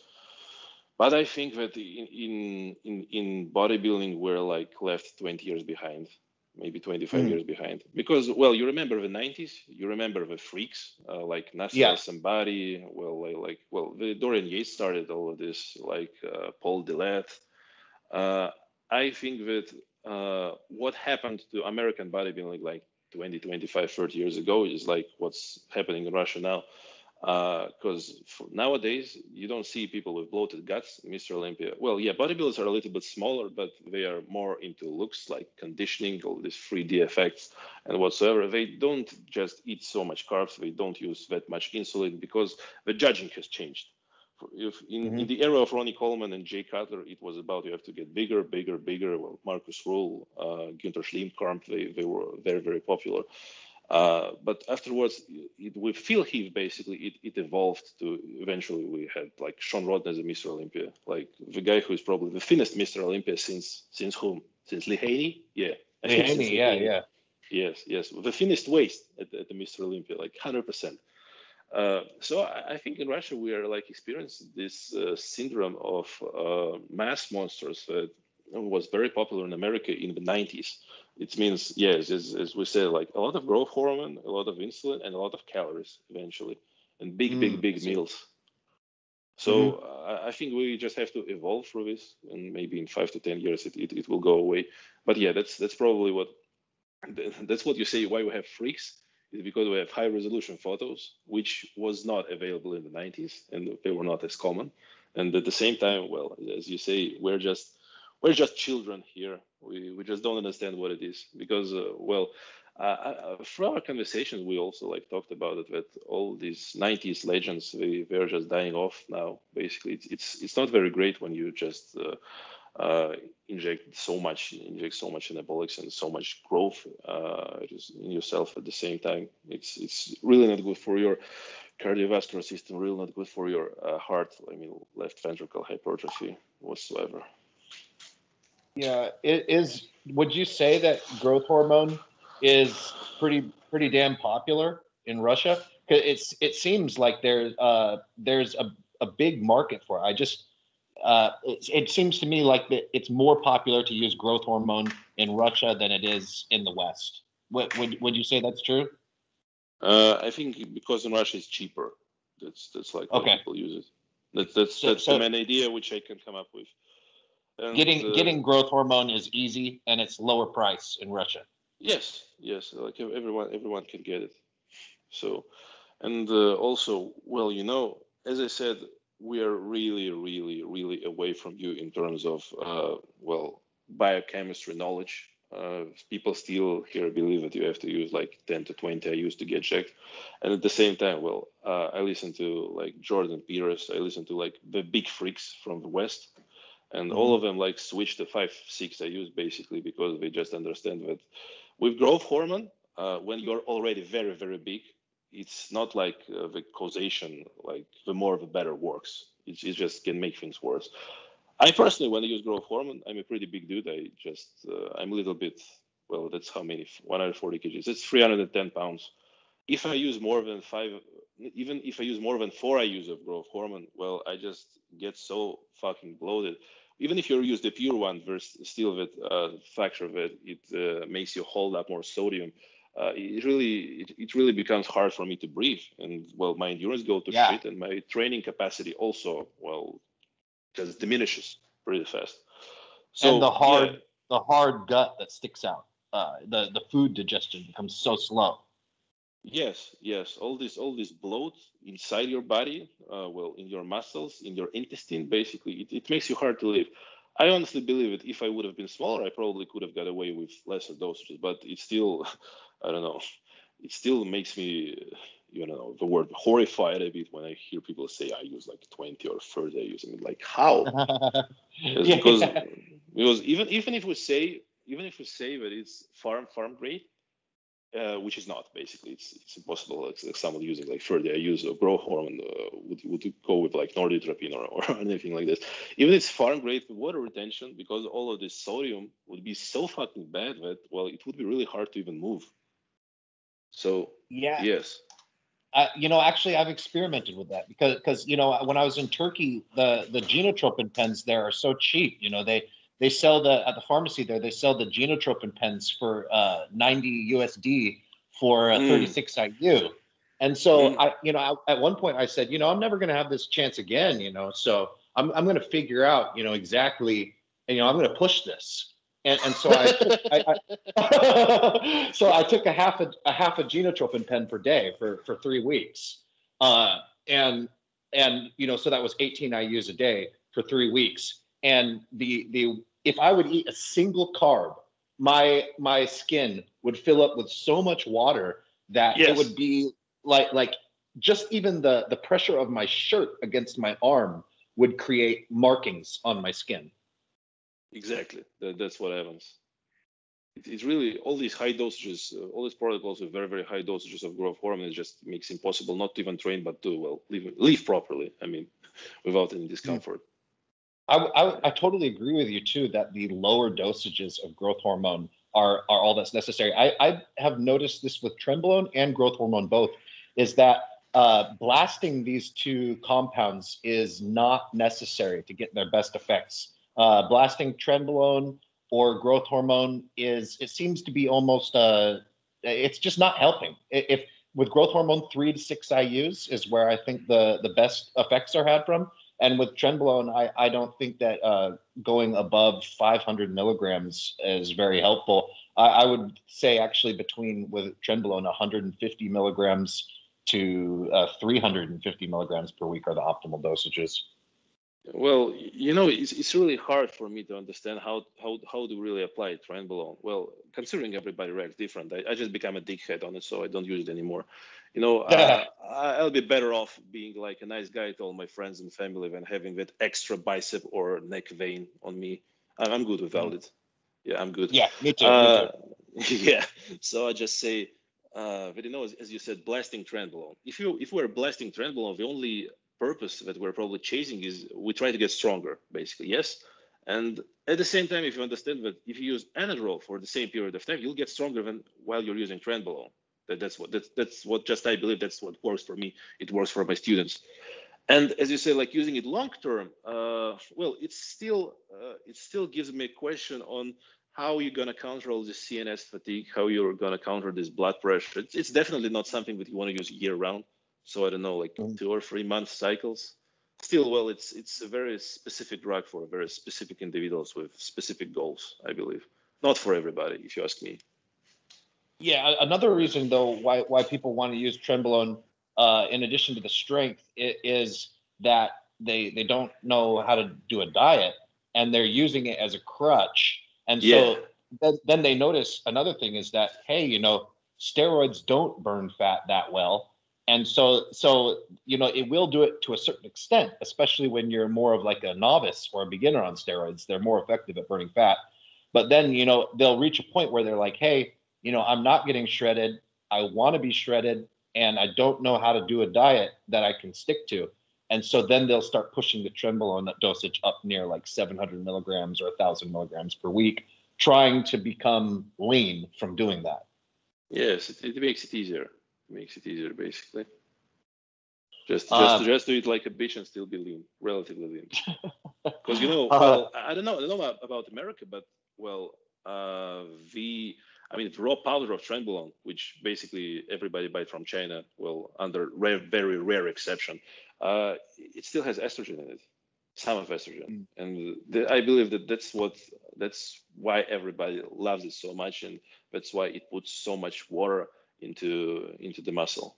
But I think that in in in, in bodybuilding we're like left 20 years behind maybe 25 mm. years behind because well you remember the 90s you remember the freaks uh, like Nasser yeah. somebody well like, like, well the Dorian Yates started all of this like uh, Paul Dillett uh, I think that uh, what happened to American bodybuilding like 20 25 30 years ago is like what's happening in Russia now because uh, nowadays you don't see people with bloated guts mr olympia. Well yeah bodybuilders are a little bit smaller but they are more into looks like conditioning all these 3d effects and whatsoever. They don't just eat so much carbs they don't use that much insulin because the judging has changed. If in, mm-hmm. in the era of ronnie coleman and jay cutler it was about you have to get bigger bigger bigger. Well markus rühl uh, Günter Schliemkamp, they, they were very very popular uh, but afterwards, it, with Phil Heath, basically, it, it evolved to eventually we had like Sean Rodden as a Mr. Olympia, like the guy who is probably the thinnest Mr. Olympia since since whom? Since Lee Haney? Yeah. Lee Haney, yeah, yeah. Yes, yes. The thinnest waist at, at the Mr. Olympia, like 100%. Uh, so I, I, think in Russia we are like experiencing this uh, syndrome of uh, mass monsters that was very popular in America in the 90s it means yes as, as we said like a lot of growth hormone a lot of insulin and a lot of calories eventually and big mm, big big meals. So mm-hmm. I, I, think we just have to evolve through this and maybe in five to ten years it, it, it will go away. But yeah that's that's probably what that's what you say why we have freaks is because we have high resolution photos which was not available in the 90s and they were not as common. And at the same time well as you say we're just we're just children here. We, we just don't understand what it is because, uh, well, uh, uh, our conversations, we also like talked about it that all these 90s legends they they're just dying off now. Basically, it's it's, it's not very great when you just uh, uh inject so much inject so much anabolics and so much growth uh, in yourself at the same time. It's it's really not good for your cardiovascular system. Really not good for your heart. I mean, left ventricle hypertrophy whatsoever. Yeah, it is. Would you say that growth hormone is pretty pretty damn popular in Russia? Because it's it seems like there's uh there's a, a big market for it. I just uh, it, it seems to me like that it's more popular to use growth hormone in Russia than it is in the West. Would would, would you say that's true? Uh, I think because in Russia it's cheaper. That's that's like okay. people use it. That's that's so, that's so, the main idea which I can come up with. And, getting uh, getting growth hormone is easy and it's lower price in Russia. Yes, yes, like everyone everyone can get it. So, and uh, also, well, you know, as I said, we are really, really, really away from you in terms of uh, well biochemistry knowledge. Uh, people still here believe that you have to use like 10 to 20 IUs to get checked. And at the same time, well, uh, I listen to like Jordan Peters. I listen to like the big freaks from the West. And mm-hmm. all of them like switch to five, six I use basically because they just understand that with growth hormone, uh, when you're already very, very big, it's not like uh, the causation, like the more the better works. It, it just can make things worse. I personally, when I use growth hormone, I'm a pretty big dude. I just, uh, I'm a little bit, well, that's how many, 140 kgs. It's 310 pounds. If I use more than five, even if I use more than four I use of growth hormone, well, I just get so fucking bloated. Even if you use the pure one, there's still that uh, factor that it uh, makes you hold up more sodium. Uh, it really it, it, really becomes hard for me to breathe and well my endurance go to yeah. shit and my training capacity also well just diminishes pretty fast so and the hard yeah. the hard gut that sticks out uh, the the food digestion becomes so slow yes yes all this all this bloat inside your body uh, well in your muscles in your intestine basically it, it makes you hard to live I honestly believe that if I would have been smaller, I probably could have got away with lesser dosages. But it still, I don't know. It still makes me, you know, the word horrified a bit when I hear people say I use like 20 or 30 I use. I mean, like how? yeah. Because because even even if we say even if we say that it's farm farm grade, uh, which is not basically it's, it's impossible like, like someone using like 30 use a growth hormone uh, would, would go with like norditropin or, or anything like this even it's farm grade for water retention because all of this sodium would be so fucking bad that well it would be really hard to even move so yeah, yes. Uh, you know, actually, I've experimented with that because because you know when I was in Turkey, the the genotropin pens there are so cheap. You know, they they sell the at the pharmacy there they sell the genotropin pens for uh, 90 USD for uh, mm. 36 IU. And so mm. I, you know, I, at one point I said, you know, I'm never going to have this chance again. You know, so I'm I'm going to figure out, you know, exactly, and you know, I'm going to push this and, and so I, I, I so I took a half a, a half a genotropin pen per day for for three weeks, uh, and and you know so that was 18 IU's a day for three weeks, and the the if I would eat a single carb, my my skin would fill up with so much water that yes. it would be like like just even the the pressure of my shirt against my arm would create markings on my skin Exactly. That, that's what happens. It, it's really all these high dosages, uh, all these protocols with very, very high dosages of growth hormone. It just makes impossible not to even train, but to well live, live properly. I mean, without any discomfort. I, I, I totally agree with you too that the lower dosages of growth hormone are are all that's necessary. I, I have noticed this with trenbolone and growth hormone both, is that uh, blasting these two compounds is not necessary to get their best effects uh, blasting trenbolone or growth hormone is it seems to be almost uh it's just not helping if with growth hormone three to six ius is where i think the the best effects are had from and with trenbolone i i don't think that uh, going above 500 milligrams is very helpful I, I would say actually between with trenbolone 150 milligrams to uh, 350 milligrams per week are the optimal dosages well, you know, it's, it's really hard for me to understand how how how to really apply trenbolone. Well, considering everybody reacts different, I, I just become a dickhead on it, so I don't use it anymore. You know, uh, I'll be better off being like a nice guy to all my friends and family than having that extra bicep or neck vein on me. I'm good without mm. it. Yeah, I'm good. Yeah, me too. Uh, me too. yeah. So I just say, uh, but you know, as, as you said, blasting trenbolone. If you if we're blasting trenbolone, the only purpose that we're probably chasing is we try to get stronger, basically, yes. And at the same time, if you understand that if you use Anadrol for the same period of time, you'll get stronger than while you're using Trenbolone. That, that's what that's, that's what just I believe that's what works for me. It works for my students. And as you say, like using it long term, uh, well, it's still uh, it still gives me a question on how you're gonna counter all this CNS fatigue, how you're gonna counter this blood pressure. It's, it's definitely not something that you want to use year round so I don't know, like mm. two or three month cycles. Still, well, it's it's a very specific drug for very specific individuals with specific goals, I believe. Not for everybody, if you ask me. Yeah, another reason though why why people want to use trenbolone, uh, in addition to the strength, is that they they don't know how to do a diet and they're using it as a crutch, and so then, then they notice another thing is that hey, you know, steroids don't burn fat that well, and so so you know it will do it to a certain extent, especially when you're more of like a novice or a beginner on steroids. They're more effective at burning fat, but then you know they'll reach a point where they're like, hey, you know, I'm not getting shredded. I want to be shredded, and I don't know how to do a diet that I can stick to. And so then they'll start pushing the trenbolone dosage up near like 700 milligrams or 1,000 milligrams per week, trying to become lean from doing that. Yes, it, it makes it easier. It makes it easier, basically. Just, just, Uh, just do it like a bitch and still be lean, relatively lean. Because you know, Uh, well, I don't know, I don't know about- about America, but well, uh, the, I mean, raw powder of trenbolone, which basically everybody buys from China, well, under rare, very rare exception, uh, it still has estrogen in it, some of estrogen, Mm. and the, I believe that that's what, that's why everybody loves it so much, and that's why it puts so much water into into the muscle.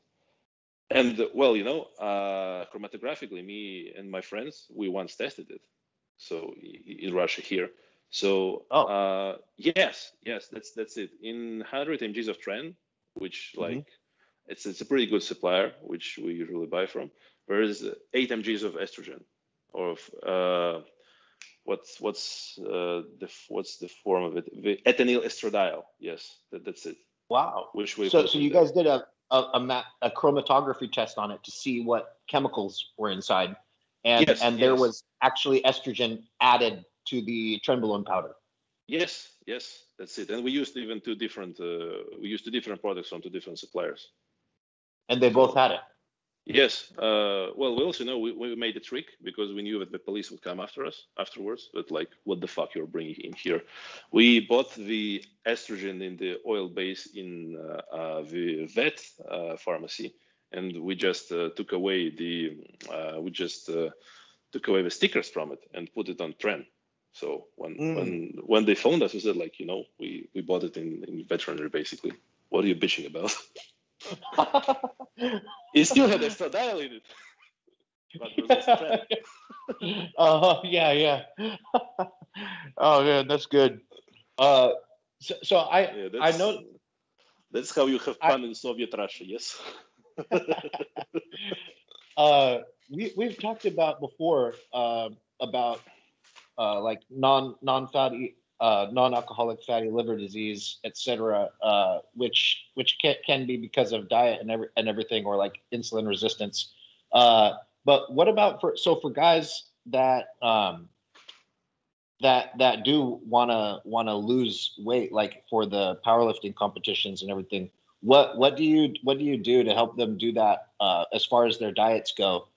And well, you know, uh, chromatographically, me and my friends, we once tested it. So in Russia here. So Oh. uh, yes, yes, that's that's it. In 100 mgs of Tren, which Mhm. like it's it's a pretty good supplier, which we usually buy from. Whereas 8 mgs of estrogen, or of uh, what's what's uh, the what's the form of it? The ethinyl estradiol. Yes, that, that's it. Wow. Which we So, so in you there. guys did a a, a, ma- a chromatography test on it to see what chemicals were inside, and Yes, and there yes. was actually estrogen added to the trenbolone powder. Yes, yes, that's it. And we used even two different uh, we used two different products from two different suppliers. and they both had it. Yes. Uh, well, we also know we, we made a trick because we knew that the police would come after us afterwards. But like, what the fuck you're bringing in here? We bought the estrogen in the oil base in uh, uh, the vet uh, pharmacy, and we just uh, took away the uh, we just uh, took away the stickers from it and put it on Tren. So when Mm. when when they phoned us, we said like, you know, we we bought it in, in veterinary basically. What are you bitching about? it still had estradiol in it. But it was just Tren. uh, yeah, yeah. oh man, that's good. Uh, so, so I Yeah, I know That's how you have I- fun in Soviet Russia, yes. uh, we we've talked about before uh, about uh, like non non fatty uh, non alcoholic fatty liver disease, etc., uh, which which can, can be because of diet and every, and everything, or like insulin resistance. Uh, but what about for so for guys that um, that that do want to lose weight, like for the powerlifting competitions and everything? What what do you what do you do to help them do that uh, as far as their diets go?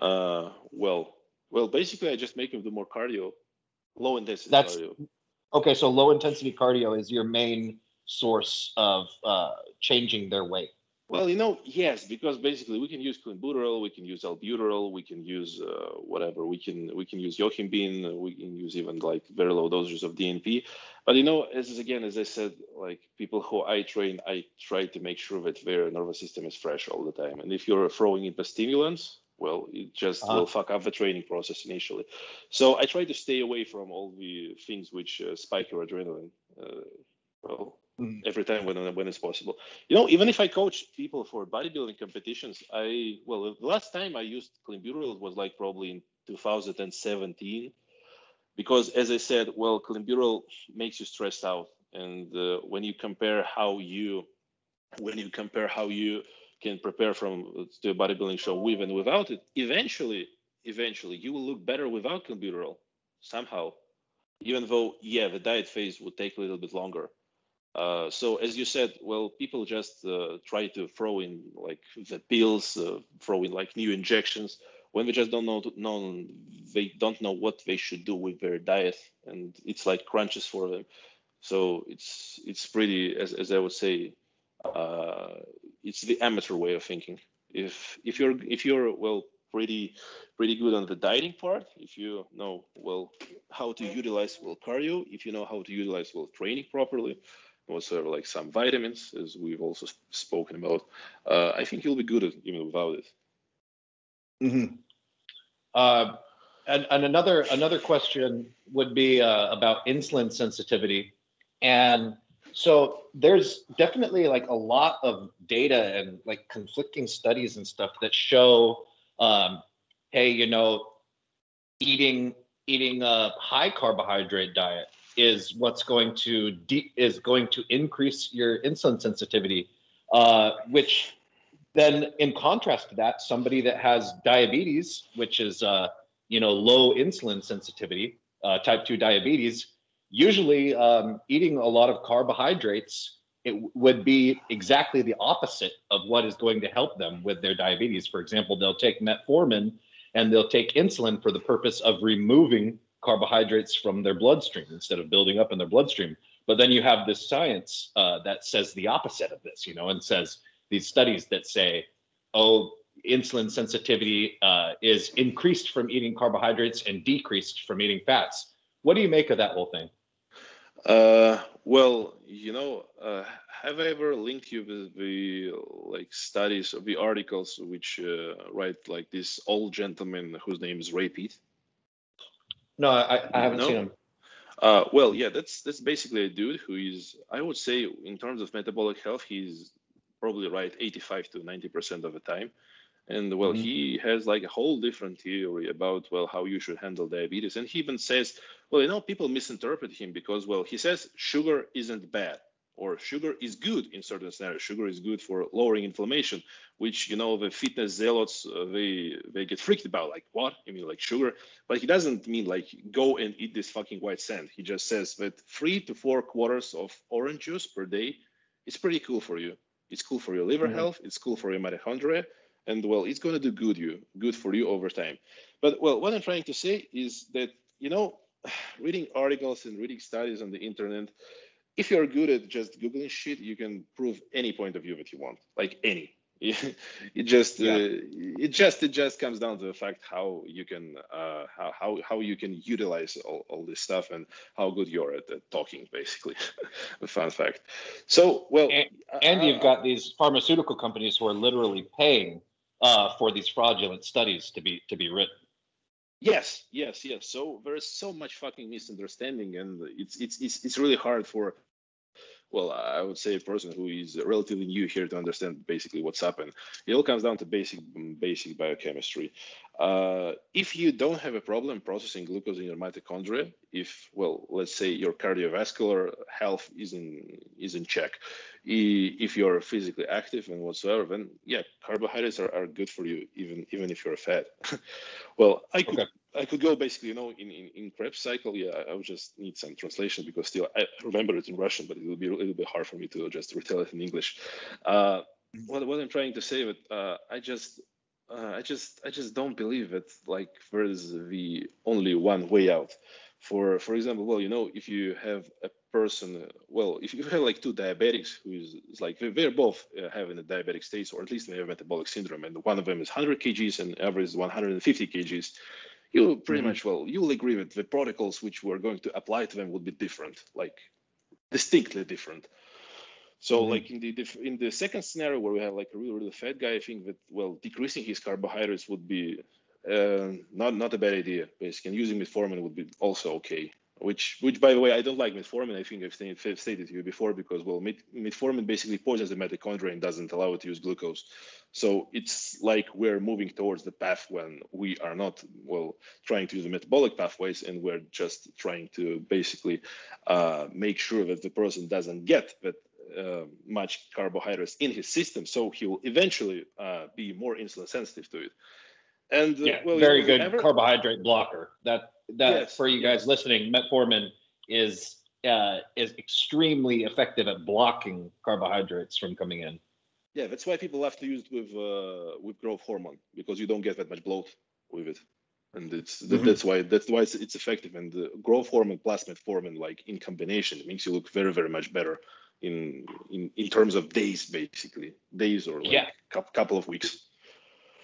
Uh, well, well, basically, I just make him do more cardio, low intensity That's- cardio. Okay, so low intensity cardio is your main source of uh, changing their weight. Well, you know, yes, because basically we can use clenbuterol, we can use albuterol, we can use uh, whatever, we can we can use yohimbine, we can use even like very low doses of DNP. But you know, as again, as I said, like people who I train, I try to make sure that their nervous system is fresh all the time. And if you're throwing in stimulants, well, it just Uh-huh. will fuck up the training process initially. So I try to stay away from all the things which uh, spike your adrenaline. Uh, well, Mm. every time when when it's possible. You know, even if I coach people for bodybuilding competitions, I well, the last time I used clenbuterol was like probably in 2017, because as I said, well, clenbuterol makes you stressed out, and uh, when you compare how you when you compare how you can prepare from to a bodybuilding show with and without it, eventually, eventually you will look better without clenbuterol somehow, even though yeah, the diet phase would take a little bit longer. Uh, so as you said, well, people just uh, try to throw in like the pills, uh, throw in like new injections when they just don't know, know they don't know what they should do with their diet, and it's like crunches for them. So it's it's pretty, as, as I would say, uh, it's the amateur way of thinking. If if you're if you're well pretty pretty good on the dieting part, if you know well how to utilize well cardio, if you know how to utilize well training properly, whatsoever, like some vitamins, as we've also spoken about. Uh, I think you'll be good at even without it. Mm-hmm. Uh, and, and another another question would be uh, about insulin sensitivity, and so there's definitely like a lot of data and like conflicting studies and stuff that show, um, hey, you know, eating eating a high carbohydrate diet is what's going to de- is going to increase your insulin sensitivity, uh, which then in contrast to that, somebody that has diabetes, which is uh, you know low insulin sensitivity, uh, type two diabetes, usually um, eating a lot of carbohydrates it would be exactly the opposite of what is going to help them with their diabetes. For example, they'll take metformin and they'll take insulin for the purpose of removing carbohydrates from their bloodstream instead of building up in their bloodstream. But then you have this science uh, that says the opposite of this, you know, and says these studies that say, oh, insulin sensitivity uh, is increased from eating carbohydrates and decreased from eating fats. What do you make of that whole thing? Uh, well, you know, uh, have I ever linked you with the like studies of the articles which uh, write like this old gentleman whose name is Ray Peat? No, I, I haven't No? seen them. Uh, well, yeah, that's that's basically a dude who is, I would say, in terms of metabolic health, he's probably right 85 to 90 percent of the time. And well, Mhm. he has like a whole different theory about well how you should handle diabetes. And he even says, well, you know, people misinterpret him because well, he says sugar isn't bad or sugar is good in certain scenarios. Sugar is good for lowering inflammation, which you know the fitness zealots uh, they they get freaked about. Like what? You mean like sugar? But he doesn't mean like go and eat this fucking white sand. He just says that three to four quarters of orange juice per day is pretty cool for you. It's cool for your liver Mhm. health. It's cool for your mitochondria, and well, it's going to do good you good for you over time. But well, what I'm trying to say is that you know, reading articles and reading studies on the internet, if you're good at just googling shit, you can prove any point of view that you want, like any. it just Yeah. uh, it just it just comes down to the fact how you can uh, how, how how you can utilize all, all this stuff and how good you're at, at talking basically a fun fact so well And- uh, you've got these pharmaceutical companies who are literally paying uh, for these fraudulent studies to be to be written. Yes, yes, yes. So there is so much fucking misunderstanding, and it's it's it's it's really hard for, well, I would say a person who is relatively new here to understand basically what's happened. It all comes down to basic basic biochemistry. Uh, if you don't have a problem processing glucose in your mitochondria, if well, let's say your cardiovascular health is in is in check, if you're physically active and whatsoever, then yeah, carbohydrates are, are good for you, even even if you're fat. well, I could Okay. I could go basically, you know, in in, in Krebs cycle. Yeah, I- would just need some translation because still I remember it in Russian, but it will be a little bit hard for me to just retell it in English. Uh, what what I'm trying to say, but uh, I just. Uh, I just, I just don't believe that like there is the only one way out. For, for example, well, you know, if you have a person, well, if you have like two diabetics who is, is like they- they're both uh, having a diabetic state, or at least they have metabolic syndrome, and one of them is 100 kgs and is 150 kgs, you pretty Mhm. much well you will agree that the protocols which we're going to apply to them would be different like distinctly different so Mhm. like in the in the second scenario where we have like a really really fat guy i think that well decreasing his carbohydrates would be uh, not not a bad idea basically and using metformin would be also okay which which by the way i don't like metformin. I think i've stated, I've stated to you before because well met, metformin basically poisons the mitochondria and doesn't allow it to use glucose. So it's like we're moving towards the path when we are not well trying to use the metabolic pathways and we're just trying to basically uh, make sure that the person doesn't get that uh, much carbohydrates in his system. So he will eventually uh, be more insulin sensitive to it. And uh, Yeah, well, you very know, good ever- carbohydrate blocker. That that Yes, for you guys listening, metformin is uh, is extremely effective at blocking carbohydrates from coming in. Yeah, that's why people have to use it with uh, with growth hormone because you don't get that much bloat with it, and it's Mhm. that's why that's why it's, it's effective. And the growth hormone plus metformin, like in combination, it makes you look very very much better in in in terms of days, basically days or like Yeah. cou- couple of weeks.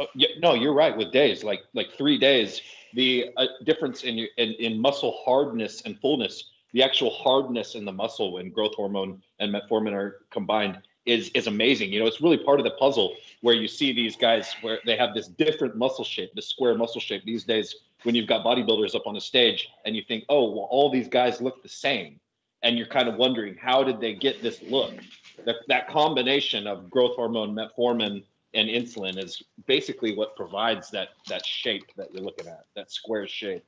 Oh, yeah, no, you're right. With days, like like three days, the uh, difference in your in, in muscle hardness and fullness, the actual hardness in the muscle when growth hormone and metformin are combined is is amazing. You know, it's really part of the puzzle where you see these guys where they have this different muscle shape, this square muscle shape. These days, when you've got bodybuilders up on a stage and you think, oh, well, all these guys look the same, and you're kind of wondering how did they get this look? That that combination of growth hormone, metformin, and insulin is basically what provides that that shape that you're looking at, that square shape.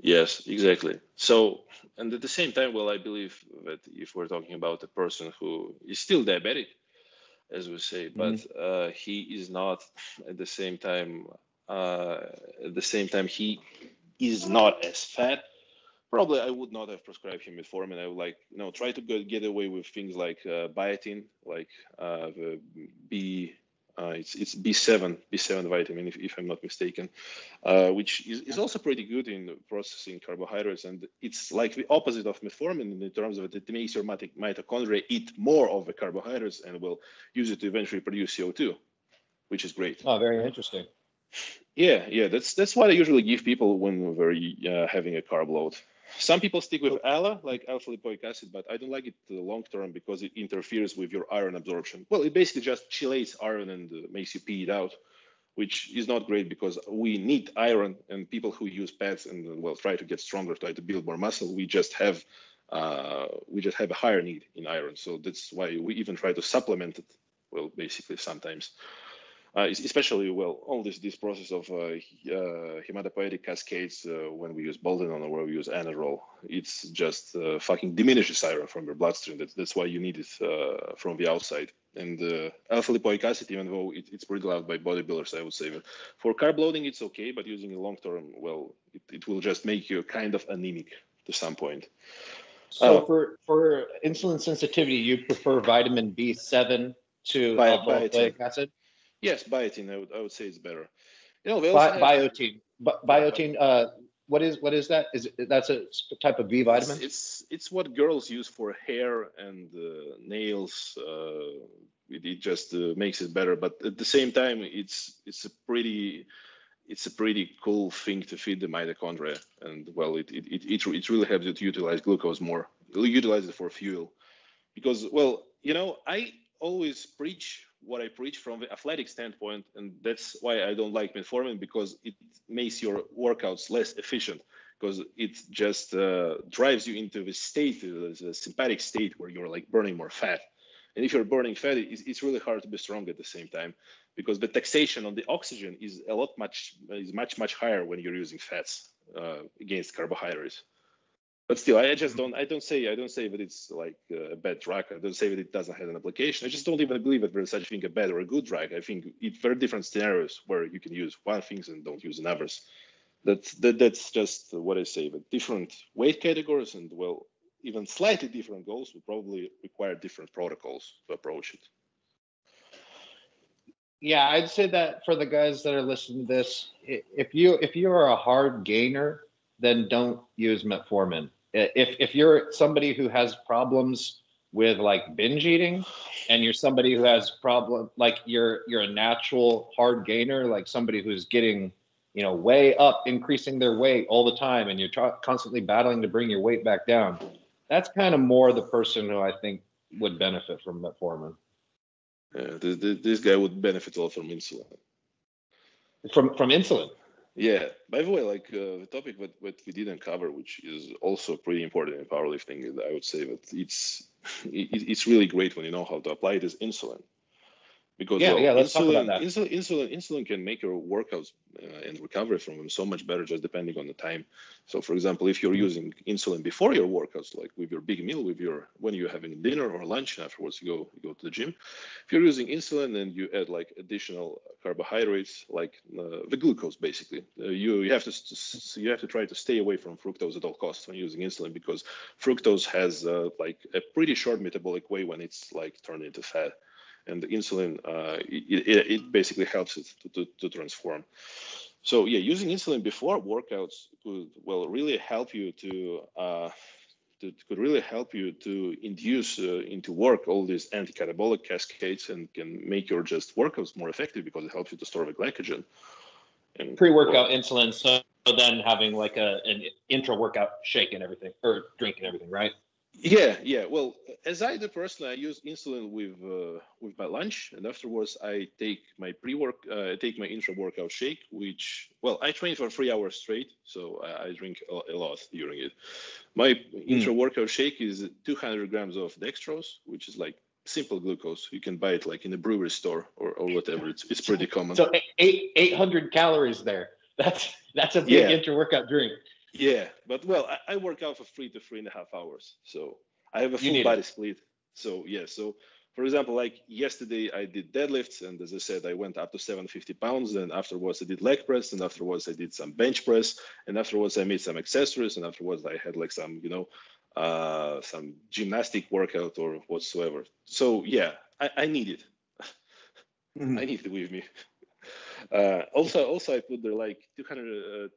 Yes, exactly. So, and at the same time, well, I believe that if we're talking about a person who is still diabetic, as we say, mm-hmm. but mm-hmm. uh, he is not at the same time. Uh, at the same time, he is not as fat. Probably, I would not have prescribed him metformin. I would like, you know, try to get away with things like uh, biotin, like uh, the B uh, it's it's B7 B7 vitamin if, if I'm not mistaken, uh, which is, is also pretty good in processing carbohydrates, and it's like the opposite of metformin in terms of it, it makes your mitochondria eat more of the carbohydrates and will use it to eventually produce CO2, which is great. Oh, very interesting. Yeah, yeah, that's that's what I usually give people when we're uh, having a carb load. Some people stick with ALA, like alpha lipoic acid, but I don't like it long term because it interferes with your iron absorption. Well, it basically just chelates iron and uh, makes you pee it out, which is not great because we need iron. And people who use pads and uh, well try to get stronger, try to build more muscle, we just have uh, we just have a higher need in iron. So that's why we even try to supplement it. Well, basically sometimes uh, especially well all this this process of uh, uh, hematopoietic cascades uh, when we use boldenone or we use anadrol it's just uh, fucking diminishes iron from your bloodstream. That's, that's why you need it uh, from the outside. And alpha lipoic acid even though it, it's pretty loved by bodybuilders i would say. For carb loading it's okay but using it long term well it, it will just make you kind of anemic to some point. So for for insulin sensitivity you prefer vitamin b7 to alpha lipoic acid Yes, biotin. I would I would say it's better. You know, Bi- biotin. biotin. Uh, what is what is that? Is it, that's a type of B vitamin? It's it's, it's what girls use for hair and uh, nails. Uh, it, it, just uh, makes it better, but at the same time, it's it's a pretty it's a pretty cool thing to feed the mitochondria, and well, it it it, it, it really helps you to utilize glucose more. Utilize it for fuel, because well, you know, I always preach what I preach from the athletic standpoint, and that's why I don't like metformin because it makes your workouts less efficient because it just uh, drives you into the state, the sympathetic state where you're like burning more fat. And if you're burning fat, it's, it's really hard to be strong at the same time because the taxation on the oxygen is a lot much is much much higher when you're using fats uh, against carbohydrates but still i just don't i don't say i don't say that it's like a bad drug. I don't say that it doesn't have an application. I just don't even believe that there's such a thing a bad or a good drug. I think it's very different scenarios where you can use one things and don't use others that's that, that's just what i say but different weight categories and well even slightly different goals would probably require different protocols to approach it. Yeah i'd say that for the guys that are listening to this if you if you're a hard gainer then don't use metformin Uh, if if you're somebody who has problems with like binge eating and you're somebody who has problem like you're you're a natural hard gainer like somebody who's getting you know way up increasing their weight all the time and you're tra- constantly battling to bring your weight back down that's kind of more the person who i think would benefit from metformin yeah this, this guy would benefit a lot from insulin. From from insulin yeah. By the way, like uh, the topic that, that we didn't cover, which is also pretty important in powerlifting, I would say that it's it, it's really great when you know how to apply it is insulin because yeah, well, yeah, let's insulin, talk about that. Insulin, insulin, insulin can make your workouts uh, and recovery from them so much better, just depending on the time. So, for example, if you're using insulin before your workouts, like with your big meal, with your when you're having dinner or lunch, and afterwards you go you go to the gym. If you're using insulin and you add like additional carbohydrates, like uh, the glucose, basically, uh, you you have to you have to try to stay away from fructose at all costs when using insulin because fructose has uh, like a pretty short metabolic way when it's like turned into fat and the insulin uh, it, it, basically helps it to, to, to, transform. So yeah, using insulin before workouts could well really help you to, uh, to could really help you to induce uh, into work all these anti-catabolic cascades and can make your just workouts more effective because it helps you to store the glycogen. And pre-workout well, insulin, so then having like a an intra-workout shake and everything or drink and everything, right? Yeah, yeah. Well, as I do personally, I use insulin with uh, with my lunch, and afterwards I take my pre-work, uh, I take my intra-workout shake, which well, I train for three hours straight, so I, I drink a, a, lot during it. My mm. intra-workout shake is 200 grams of dextrose, which is like simple glucose. You can buy it like in a brewery store or, or whatever. It's it's pretty common. So eight 800 calories there. That's that's a big yeah. intra-workout drink. Yeah, but well, I, I work out for three to three and a half hours, so I have a full body it. split. So yeah, so for example, like yesterday I did deadlifts, and as I said, I went up to 750 pounds. And afterwards I did leg press, and afterwards I did some bench press, and afterwards I made some accessories, and afterwards I had like some, you know, uh, some gymnastic workout or whatsoever. So yeah, I, I need it. Mm-hmm. I need it with me. Uh, also, also I put there like 200, uh,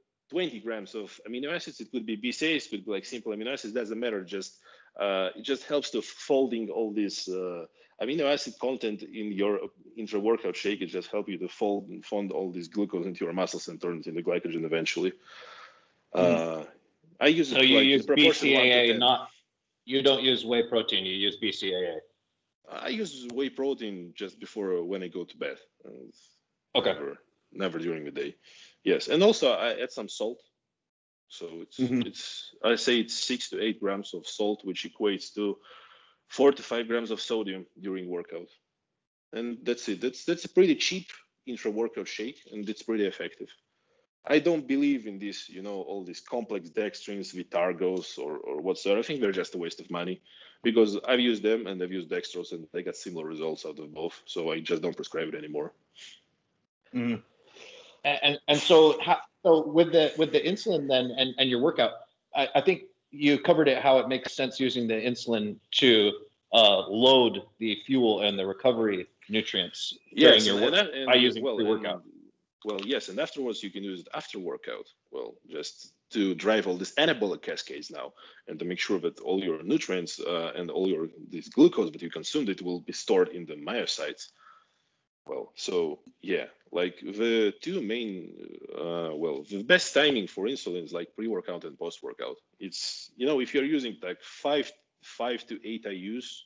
grams of amino acids. It could be BCAAs, could be like simple amino acids. Doesn't matter. Just uh, it just helps to folding all this uh, amino acid content in your intra workout shake. It just helps you to fold and fond all this glucose into your muscles and turn it into glycogen eventually. Mm. I use so you like use BCAA, not you don't use whey protein. You use BCAA. I use whey protein just before when I go to bed. Okay. Never, never during the day. Yes, and also I add some salt. So it's mm-hmm. it's I say it's six to eight grams of salt, which equates to four to five grams of sodium during workout. And that's it. That's that's a pretty cheap intra workout shake, and it's pretty effective. I don't believe in this, you know, all these complex dextrins, Vitargos, or, or whatsoever. I think they're just a waste of money because I've used them and I've used dextrose and they got similar results out of both. So I just don't prescribe it anymore. Mm. And, and so, how, so with the with the insulin then and, and your workout, I, I think you covered it how it makes sense using the insulin to uh, load the fuel and the recovery nutrients yes, during your work by using well, pre-workout. Well, yes, and afterwards you can use it after workout. Well, just to drive all these anabolic cascades now, and to make sure that all your nutrients uh, and all your this glucose that you consumed it will be stored in the myocytes. Well, so yeah, like the two main, uh, well, the best timing for insulin is like pre-workout and post-workout. It's you know if you're using like five five to eight IU's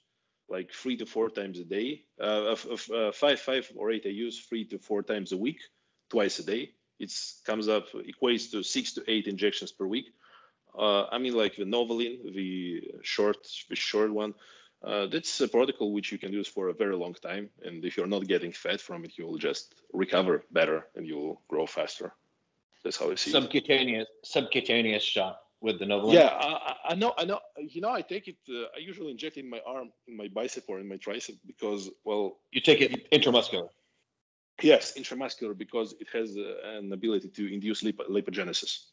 like three to four times a day, uh, of, uh, five five or eight IU's three to four times a week twice a day. It comes up equates to six to eight injections per week. Uh, I mean, like the Novolin, the short, the short one. Uh, that's a protocol which you can use for a very long time, and if you're not getting fat from it, you will just recover better and you will grow faster. That's how I see subcutaneous, it. Subcutaneous shot with the Novolin. Yeah, I, I, know, I know. You know, I take it. Uh, I usually inject it in my arm, in my bicep, or in my tricep because, well, you take it intramuscular. Yes, intramuscular because it has uh, an ability to induce lip- lipogenesis.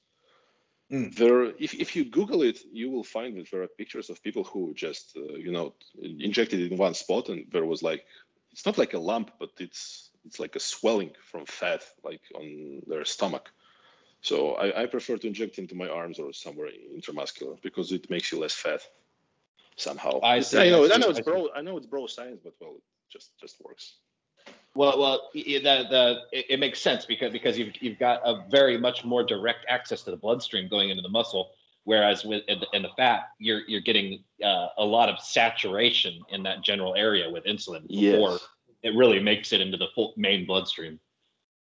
Mm. There, if, if you Google it, you will find that there are pictures of people who just, uh, you know, injected it in one spot, and there was like, it's not like a lump, but it's it's like a swelling from fat, like on their stomach. So I, I prefer to inject into my arms or somewhere intramuscular because it makes you less fat somehow. I, see, I know, I, I know it's bro, I know it's bro science, but well, it just just works. Well, well, the the it, it, makes sense because because you've you've got a very much more direct access to the bloodstream going into the muscle, whereas with in the, in the fat, you're you're getting uh, a lot of saturation in that general area with insulin before yes. it really makes it into the full main bloodstream.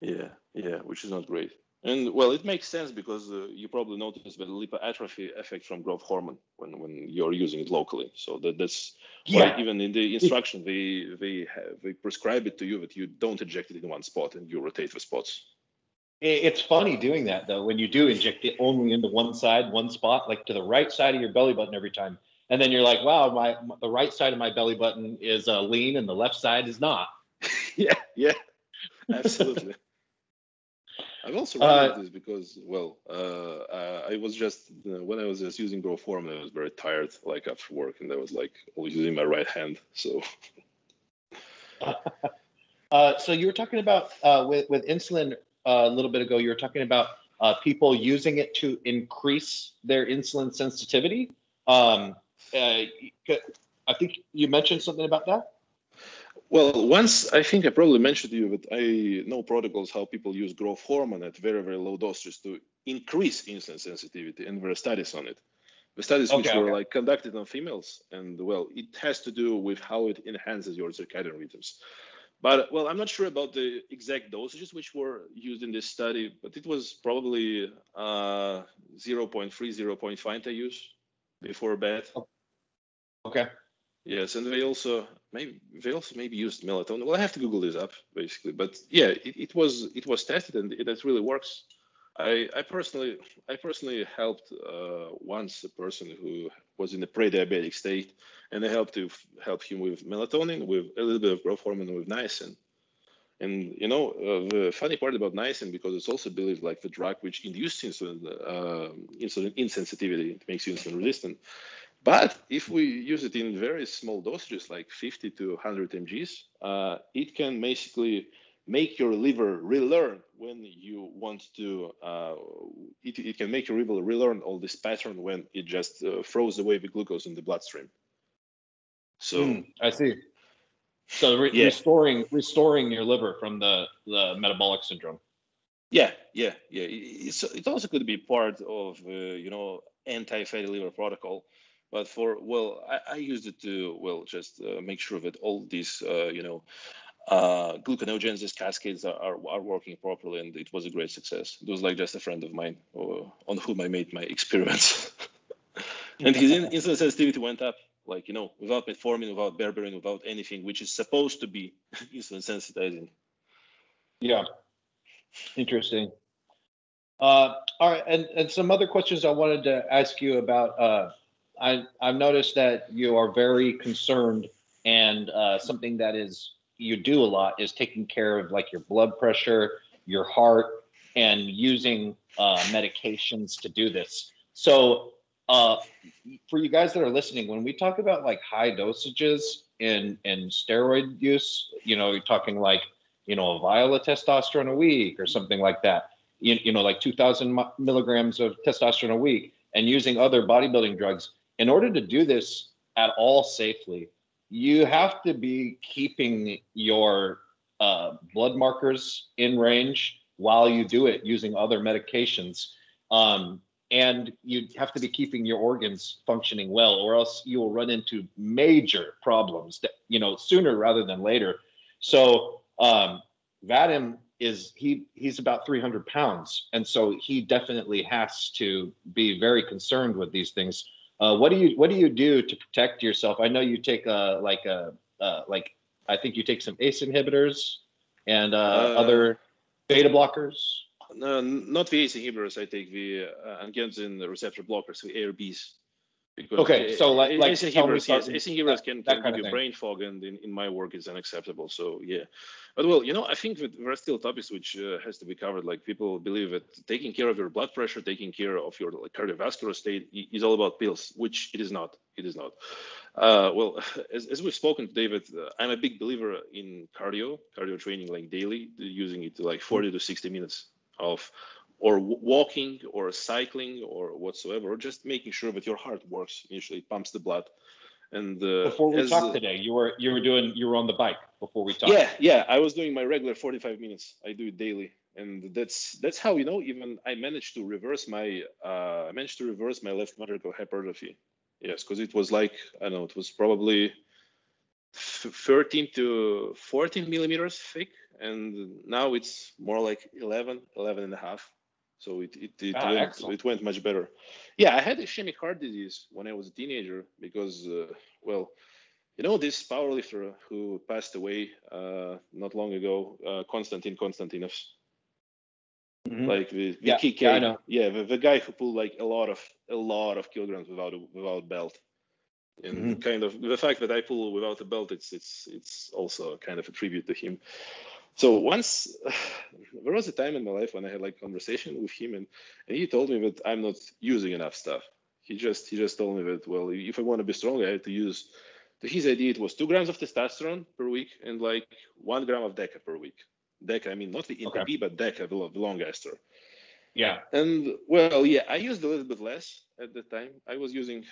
Yeah, yeah, which is not great. And well, it makes sense because uh, you probably noticed the lipoatrophy effect from growth hormone when, when you're using it locally. So that that's yeah. why even in the instruction they they have, they prescribe it to you that you don't inject it in one spot and you rotate the spots. It's funny doing that though when you do inject it only into one side, one spot, like to the right side of your belly button every time, and then you're like, wow, my the right side of my belly button is uh, lean and the left side is not. yeah, yeah, absolutely. I've also read uh, this because, well, uh, I was just when I was just using hormone, I was very tired, like after work, and I was like always using my right hand. So, uh, so you were talking about uh, with with insulin uh, a little bit ago. You were talking about uh, people using it to increase their insulin sensitivity. Um, I think you mentioned something about that. Well, once I think I probably mentioned to you that I know protocols how people use growth hormone at very, very low doses to increase insulin sensitivity, and there are studies on it. The studies which Okay, were like conducted on females, and well, it has to do with how it enhances your circadian rhythms. But well, I'm not sure about the exact dosages which were used in this study, but it was probably uh, 0.3, 0.5 IUs before bed. Okay. Yes, and they also maybe they also maybe used melatonin. Well, I have to Google this up basically, but yeah, it, it was it was tested and it, it really works. I I personally I personally helped uh, once a person who was in a pre-diabetic state, and I helped to help him with melatonin, with a little bit of growth hormone, with niacin. And you know uh, the funny part about niacin, because it's also believed like the drug which induces insulin uh, insulin insensitivity, it makes you insulin resistant. But if we use it in very small dosages, like 50 to 100 mgs, uh, it can basically make your liver relearn when you want to. Uh, it, it can make your liver relearn all this pattern when it just uh, throws away the glucose in the bloodstream. So Hmm, I see. So re- Yeah. restoring restoring your liver from the the metabolic syndrome. yeah, yeah, yeah. It, it's, it also could be part of uh, you know anti-fatty liver protocol. But for well, I, I used it to well just uh, make sure that all these uh, you know uh, gluconeogenesis cascades are, are, are working properly, and it was a great success. It was like just a friend of mine uh, on whom I made my experiments, and his in, insulin sensitivity went up, like you know, without metformin, without berberine, without anything, which is supposed to be insulin sensitizing. Yeah. Interesting. Uh, all right, and, and some other questions I wanted to ask you about. Uh, I I've noticed that you are very concerned, and uh, something that is you do a lot is taking care of like your blood pressure, your heart, and using uh, medications to do this. So, uh, for you guys that are listening, when we talk about like high dosages in in steroid use, you know, you're talking like you know, a vial of testosterone a week or something like that. You, you know, like 2000 milligrams of testosterone a week and using other bodybuilding drugs. In order to do this at all safely, you have to be keeping your uh, blood markers in range while you do it using other medications. Um, and you have to be keeping your organs functioning well, or else you will run into major problems that, you know, sooner rather than later. So, um, Vadim is he he's about 300 pounds, and so he definitely has to be very concerned with these things. Uh, what do you what do you do to protect yourself? I know you take uh like a uh, like I think you take some ACE inhibitors and uh, Uh, other beta blockers. No, not the ACE inhibitors. I take the uh, angiotensin receptor blockers, the ARBs. Because Okay, so like- like ACE tell me inhibitors, yes, something- ACE inhibitors can, can give you thing. brain fog, and in, in my work, it's unacceptable. So yeah, but well, you know, I think that there are still topics which uh, has to be covered. Like people believe that taking care of your blood pressure, taking care of your like, cardiovascular state is all about pills, which it is not. It is not. Uh, well, as, as we've spoken, David, uh, I'm a big believer in cardio, cardio training, like daily, using it like 40 to 60 minutes of or walking or cycling or whatsoever, or just making sure that your heart works. Initially, it pumps the blood. And uh, Before we as, talked today, you were you were doing you were on the bike before we talked. yeah, yeah, I was doing my regular 45 minutes. I do it daily, and that's that's how you know. Even I managed to reverse my uh, I managed to reverse my left ventricle hypertrophy. Yes, because it was like I don't know, it was probably 13 to 14 millimeters thick, and now it's more like 11, 11 and a half. So it it it, Ah, went, excellent. it went much better. Yeah, I had ischemic heart disease when I was a teenager because uh, well, you know this powerlifter who passed away uh, not long ago, uh, Konstantin Konstantinov, Mhm. like the, the Yeah, KK, yeah, yeah, the, the guy who pulled like a lot of a lot of kilograms without a, without belt, and Mhm. kind of the fact that I pull without a belt, it's it's it's also kind of a tribute to him. So once there was a time in my life when I had like conversation with him, and, and he told me that I'm not using enough stuff. He just he just told me that well, if I want to be strong, I have to use. To his idea, it was two grams of testosterone per week and like one gram of DECA per week. DECA, I mean not the Okay. But DECA, the, the long ester. Yeah. And well, yeah, I used a little bit less at the time. I was using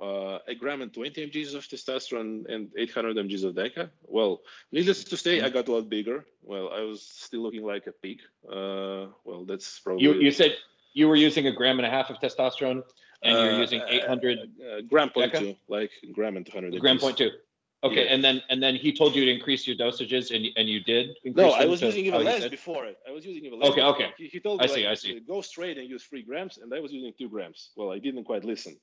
uh, a gram and 20 mgs of testosterone and 800 mgs of DECA. Well, needless to say, I got a lot bigger. Well, I was still looking like a pig. Uh, well, that's probably You you said you were using a gram and a half of testosterone. and you're Uh, using 800 uh, gram point Deca? two, like gram and 200. gram point two. Okay, Yeah. and then and then he told you to increase your dosages, and you- and you did. No, I was using even less before it. I was using even less. Okay, okay. He, he told I me see, like, I see. go straight and use three grams, and I was using two grams. Well, I didn't quite listen.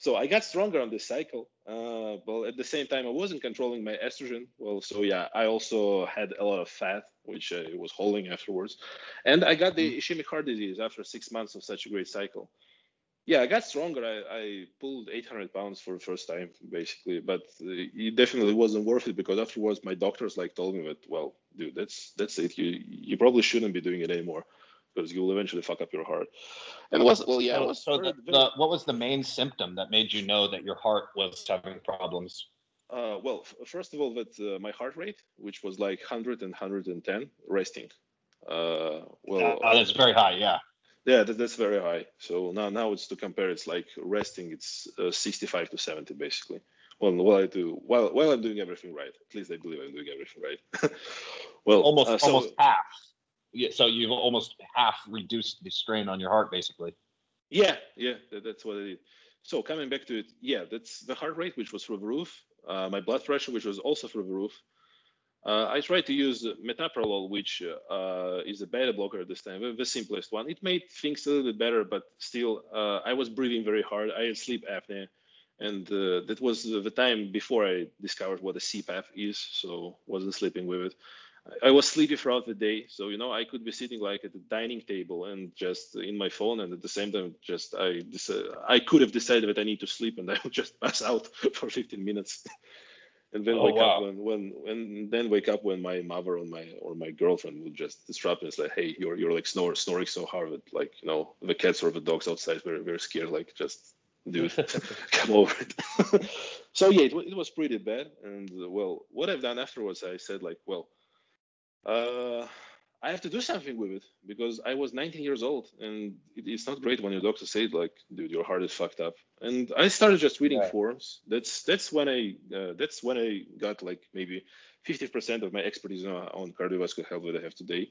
So I got stronger on this cycle. Uh, but at the same time, I wasn't controlling my estrogen. Well, so yeah, I also had a lot of fat, which I was holding afterwards, and I got the ischemic heart disease after six months of such a great cycle. Yeah, I got stronger. I, I pulled 800 pounds for the first time, basically, but uh, it definitely wasn't worth it because afterwards my doctors like told me that, well, dude, that's that's it. You you probably shouldn't be doing it anymore because you will eventually fuck up your heart. And it was well, yeah, So, was so the, the, what was the main symptom that made you know that your heart was having problems? Uh, well, first of all, that uh, my heart rate, which was like 100 and 110 resting. Uh, well, Oh, that's very high. Yeah. yeah, that, that's very high. So now, now it's to compare. It's like resting. It's uh, 65 to 70 basically. Well, while I do, while while I'm doing everything right. At least I believe I'm doing everything right. well, Almost uh, so- almost half. Yeah. So you've almost half reduced the strain on your heart, basically. Yeah, yeah, that, that's what it is. So coming back to it, yeah, that's the heart rate, which was through the roof. Uh, my blood pressure, which was also through the roof. Uh, I tried to use metoprolol, which uh, is a beta blocker at this time, the- the simplest one. It made things a little bit better, but still, uh, I was breathing very hard. I had sleep apnea, and uh, that was the time before I discovered what a CPAP is, so wasn't sleeping with it. I was sleepy throughout the day, so you know I could be sitting like at the dining table and just in my phone, and at the same time, just I I could have decided that I need to sleep, and I would just pass out for 15 minutes, and then Oh, wake wow. up when when and then wake up when my mother or my or my girlfriend would just disrupt me. It's like, hey, you're you're like snore, snoring so hard that like you know the cats or the dogs outside very very scared, like just dude come over it. so yeah, it, it was pretty bad. And uh, well, what I've done afterwards, I said like, well, uh, I have to do something with it because I was 19 years old, and it, it's not great when your doctor says like, dude, your heart is fucked up. And I started just reading Right. forums. That's that's when I uh, that's when I got like maybe 50% of my expertise on, on cardiovascular health that I have today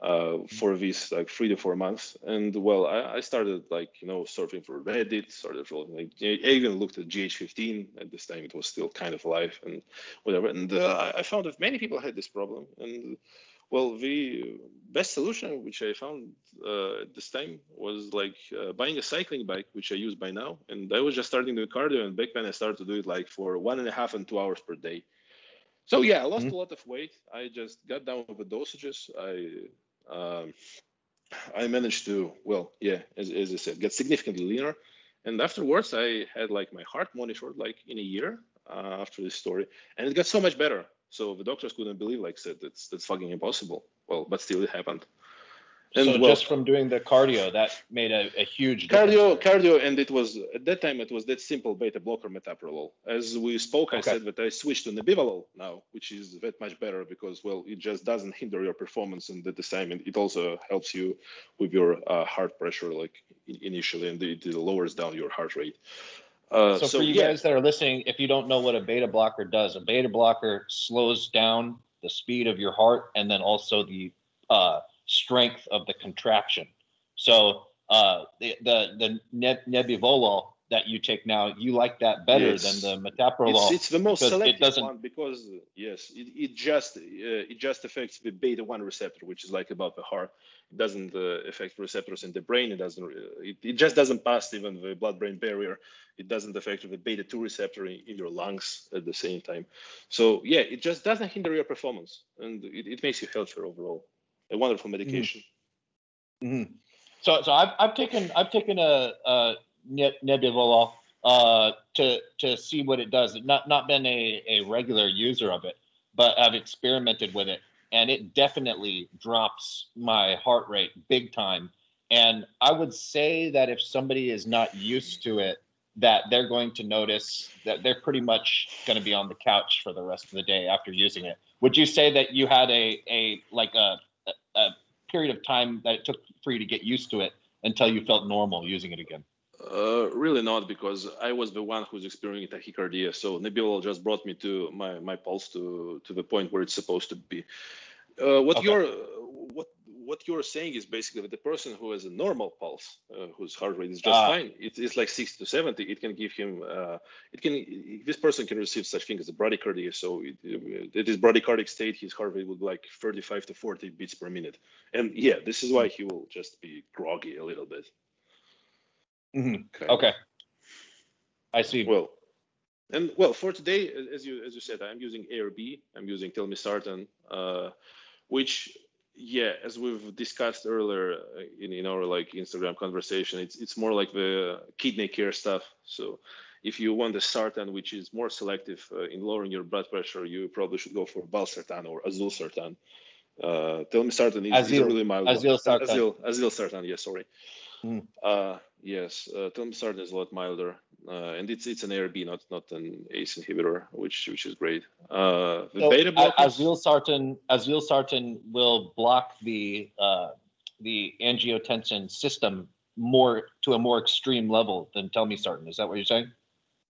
uh, for these like three to four months. And well, I, I started like you know surfing for Reddit, started for like I even looked at GH15 at this time. It was still kind of alive and whatever. And uh, I found that many people had this problem. And well, the best solution which I found uh, at this time was like uh, buying a cycling bike, which I use by now. And I was just starting doing cardio, and back then I started to do it like for one and a half and two hours per day. So yeah, I lost Mhm. a lot of weight. I just got down with the dosages. I um, I managed to well, yeah, as, as I said, get significantly leaner. And afterwards, I had like my heart monitored like in a year uh, after this story, and it got so much better. So the doctors couldn't believe, like said, that's that's fucking impossible. Well, but still it happened. And so well, just from doing the cardio, that made a, a huge difference. cardio cardio and it was at that time it was that simple beta blocker metoprolol. As we spoke i said that i switched to nebivolol now which is that much better because well it just doesn't hinder your performance at the and it also helps you with your uh, heart pressure like initially and it, it lowers down your heart rate. Uh, So, so, for you yeah, guys that are listening, if you don't know what a beta blocker does, a beta blocker slows down the speed of your heart and then also the uh, strength of the contraction. So uh, the the the that you take now, you like that better Yes. than the metoprolol. it's, it's the most it selective one because yes it, it just uh, it just affects the beta 1 receptor which is like about the heart it doesn't uh, affect receptors in the brain it doesn't uh, it, it just doesn't pass even the blood brain barrier it doesn't affect the beta 2 receptor in, in your lungs at the same time so yeah it just doesn't hinder your performance and it, it makes you healthier overall a wonderful medication Mhm. So, so I've, I've taken I've taken a, a ne- nebivolol uh, to to see what it does. Not not been a, a regular user of it, but I've experimented with it, and it definitely drops my heart rate big time. And I would say that if somebody is not used to it, that they're going to notice that they're pretty much going to be on the couch for the rest of the day after using it. Would you say that you had a a like a a, period of time that it took for you to get used to it until you felt normal using it again? Uh, really not because I was the one who's experiencing tachycardia. So Nebulol just brought me to my, my pulse to to the point where it's supposed to be. Uh, what Okay. your what what you're saying is basically that the person who has a normal pulse, uh, whose heart rate is just uh, fine, it, it's like 60 to 70. It can give him, uh, it can, this person can receive such thing as a bradycardia. So it, it is bradycardic state, his heart rate would be like 35 to 40 beats per minute. And yeah, this is why he will just be groggy a little bit. Mm-hmm. Okay. okay. I see. Well, and well, for today, as you as you said, I'm using ARB. I'm using telmisartan, uh, which yeah, as we've discussed earlier uh, in, in our like Instagram conversation, it's it's more like the kidney care stuff. So if you want the sartan, which is more selective uh, in lowering your blood pressure, you probably should go for valsartan or azilsartan. Uh, telmisartan is, Azil, is really mild. Azilsartan. Azil, azilsartan, yes, sorry. Mm. Uh, yes, uh, telmisartan is a lot milder uh, and it's it's an ARB, not not an ACE inhibitor, which which is great. Uh, the so beta blockers. Azilsartan, azilsartan will block the uh, the angiotensin system more to a more extreme level than telmisartan. Is that what you're saying?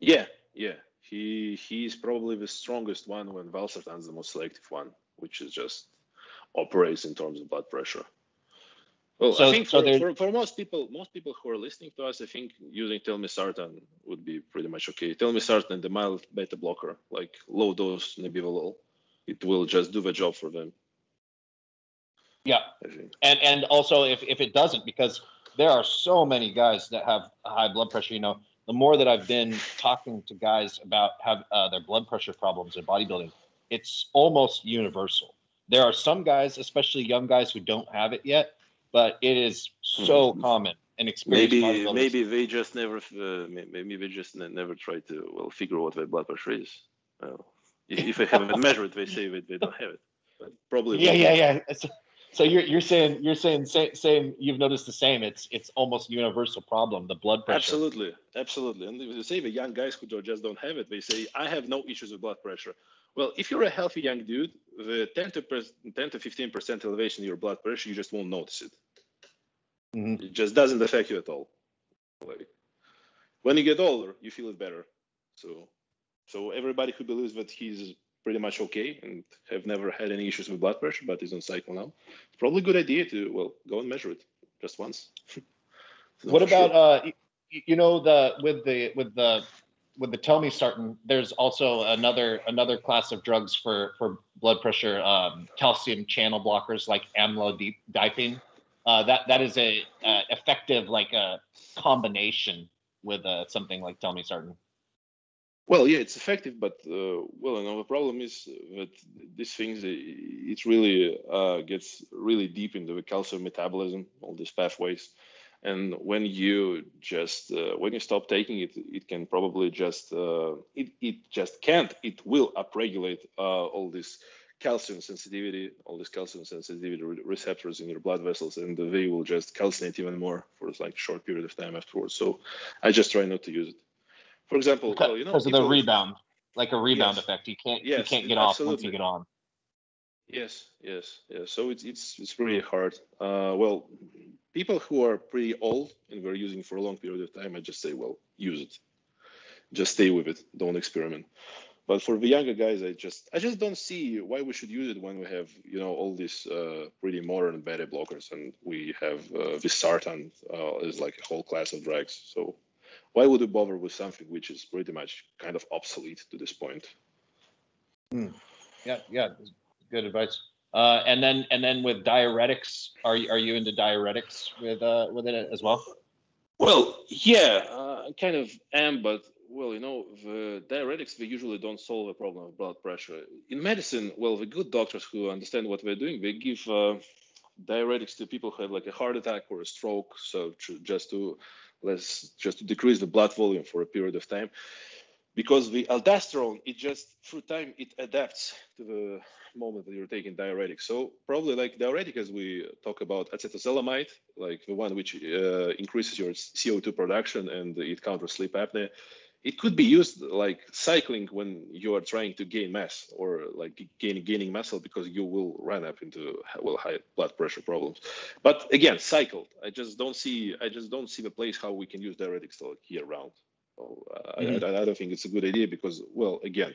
Yeah, yeah. He he's probably the strongest one when valsartan is the most selective one, which is just operates in terms of blood pressure. Well, so, I think so for, for, for, most people, most people who are listening to us, I think using telmisartan would be pretty much okay. Telmisartan and the mild beta blocker, like low dose nebivolol, it will just do the job for them. Yeah, and and also if if it doesn't, because there are so many guys that have high blood pressure. You know, the more that I've been talking to guys about have uh, their blood pressure problems in bodybuilding, it's almost universal. There are some guys, especially young guys, who don't have it yet but it is so mm-hmm. common and experience. Maybe maybe they just never uh, maybe they just never try to well figure out what their blood pressure is. Well, if they haven't measured, it, they say that they don't have it. But probably. Yeah, yeah, yeah. So, so you're you're saying you're saying same, same you've noticed the same. It's it's almost universal problem. The blood pressure. Absolutely, absolutely. And they say the young guys who just don't have it, they say I have no issues with blood pressure. Well, if you're a healthy young dude, the 10 to 10 to 15 percent elevation in your blood pressure, you just won't notice it. Mm-hmm. It just doesn't affect you at all. Like when you get older, you feel it better. So, so everybody who believes that he's pretty much okay and have never had any issues with blood pressure, but is on cycle now, it's probably a good idea to well go and measure it just once. what about sure. uh, you know the with the with the with the telmisartan, there's also another another class of drugs for for blood pressure, um, calcium channel blockers like amlodipine. Uh, that that is a, a, effective like a combination with uh, something like telmisartan. Well, yeah, it's effective, but uh, well, you know, the problem is that these things it really uh, gets really deep into the calcium metabolism, all these pathways and when you just uh, when you stop taking it it can probably just uh, it, it just can't. It will upregulate uh, all this calcium sensitivity all these calcium sensitivity re- receptors in your blood vessels and they will just calcinate even more for like a short period of time afterwards. So i just try not to use it. For example because, well, you know, because of the rebound like a rebound yes. effect. You can't yes, you can't get off once you get on. Yes yes yes. So it's it's it's really hard. Uh, well people who are pretty old and we're using for a long period of time, I just say, well, use it. Just stay with it. Don't experiment. But for the younger guys, I just I just don't see why we should use it when we have you know all these uh, pretty modern beta blockers and we have uh, Visartan uh, is like a whole class of drugs. So why would we bother with something which is pretty much kind of obsolete to this point? Mm. Yeah, yeah, good advice. Uh, and then and then with diuretics, are you are you into diuretics with uh, with it as well? Well, yeah, uh, I kind of am, but well, you know, the diuretics they usually don't solve a problem of blood pressure. In medicine, well, the good doctors who understand what they're doing, they give uh, diuretics to people who have like a heart attack or a stroke, so to, just to let's just to decrease the blood volume for a period of time because the aldosterone it just through time it adapts to the moment that you're taking diuretics. So probably like diuretic, as we talk about acetazolamide, like the one which uh, increases your CO2 production and it counters sleep apnea. It could be used like cycling when you are trying to gain mass or like gaining gaining muscle because you will run up into well high blood pressure problems. But again, cycled. I just don't see I just don't see the place how we can use diuretics like year round. So, uh, mm-hmm. I, I, don't think it's a good idea because well again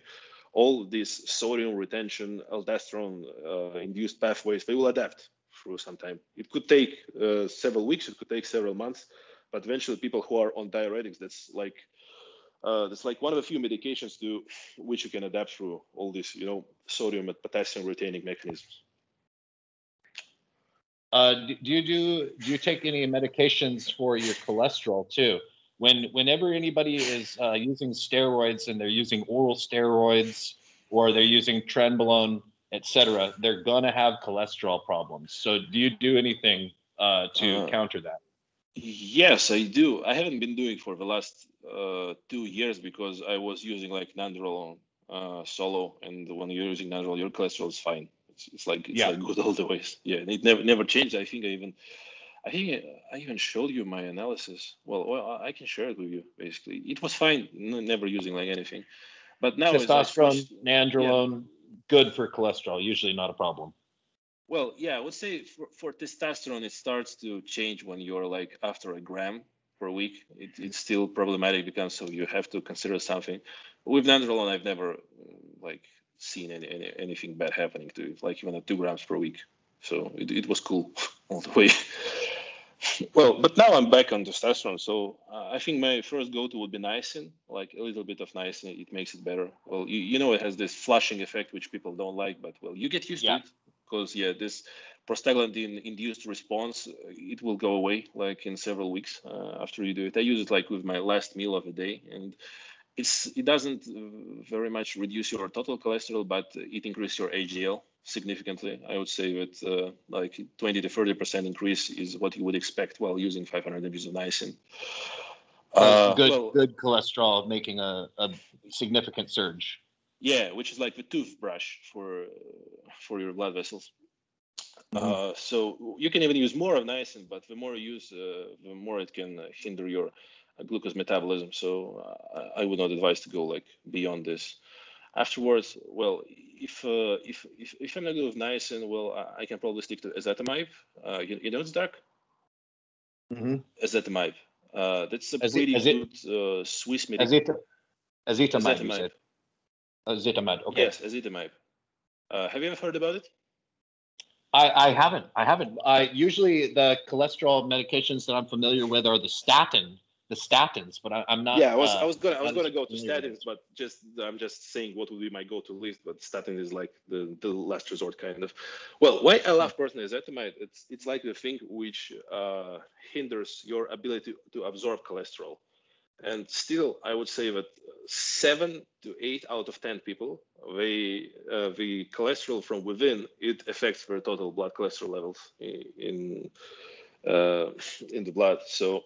all these sodium retention, aldosterone uh, induced pathways, they will adapt through some time. It could take uh, several weeks, it could take several months, but eventually people who are on diuretics, that's like uh, that's like one of the few medications to which you can adapt through all these, you know, sodium and potassium retaining mechanisms. Uh, do you do do you take any medications for your cholesterol too? When whenever anybody is uh, using steroids and they're using oral steroids or they're using trenbolone, etc., they're gonna have cholesterol problems. So do you do anything uh, to uh, counter that? Yes, I do. I haven't been doing for the last uh, two years because I was using like nandrolone uh, solo, and when you're using nandrolone, your cholesterol is fine. It's, it's like it's yeah. like good all the ways. Yeah, it never never changed. I think I even I think I even showed you my analysis. Well, well, I can share it with you. Basically, it was fine. Never using like anything, but now testosterone, like, nandrolone, yeah. good for cholesterol. Usually not a problem. Well, yeah, I would say for, for testosterone, it starts to change when you're like after a gram per week. It, it's still problematic because so you have to consider something. With nandrolone, I've never like seen any, any anything bad happening to it, like even at two grams per week. So it, it was cool all the way. Well, but now I'm back on testosterone, so uh, I think my first go-to would be niacin, like a little bit of niacin. It makes it better. Well, you, you know it has this flushing effect, which people don't like, but well, you get used yeah. to it because yeah, this prostaglandin-induced response it will go away like in several weeks uh, after you do it. I use it like with my last meal of the day, and it's it doesn't very much reduce your total cholesterol, but it increases your HDL significantly. I would say that uh, like 20 to 30 percent increase is what you would expect while using 500 mg of niacin. Uh, good, well, good cholesterol making a, a significant surge. Yeah, which is like the toothbrush for for your blood vessels. Mm-hmm. Uh, so you can even use more of niacin, but the more you use, uh, the more it can hinder your glucose metabolism. So uh, I would not advise to go like beyond this. Afterwards, well, if uh, if, if if I'm not good with niacin, well, I, I can probably stick to ezetimibe. Uh, you, you know it's dark. Mm-hmm. Ezetimibe. Uh, that's a pretty good uh, Swiss medication. Ezetimibe. Ezetimibe. Ezetimibe. Okay. Yes, ezetimibe. Uh, have you ever heard about it? I, I haven't. I haven't. I usually the cholesterol medications that I'm familiar with are the statin the statins, but I, am not. Yeah, I was uh, I was gonna I was gonna go to statins, but just I'm just saying what would be my go-to list. But statin is like the the last resort kind of. Well, why I love personally ezetimibe, it's it's like the thing which uh, hinders your ability to absorb cholesterol, and still I would say that seven to eight out of ten people, they uh, the cholesterol from within it affects their total blood cholesterol levels in in, uh, in the blood. So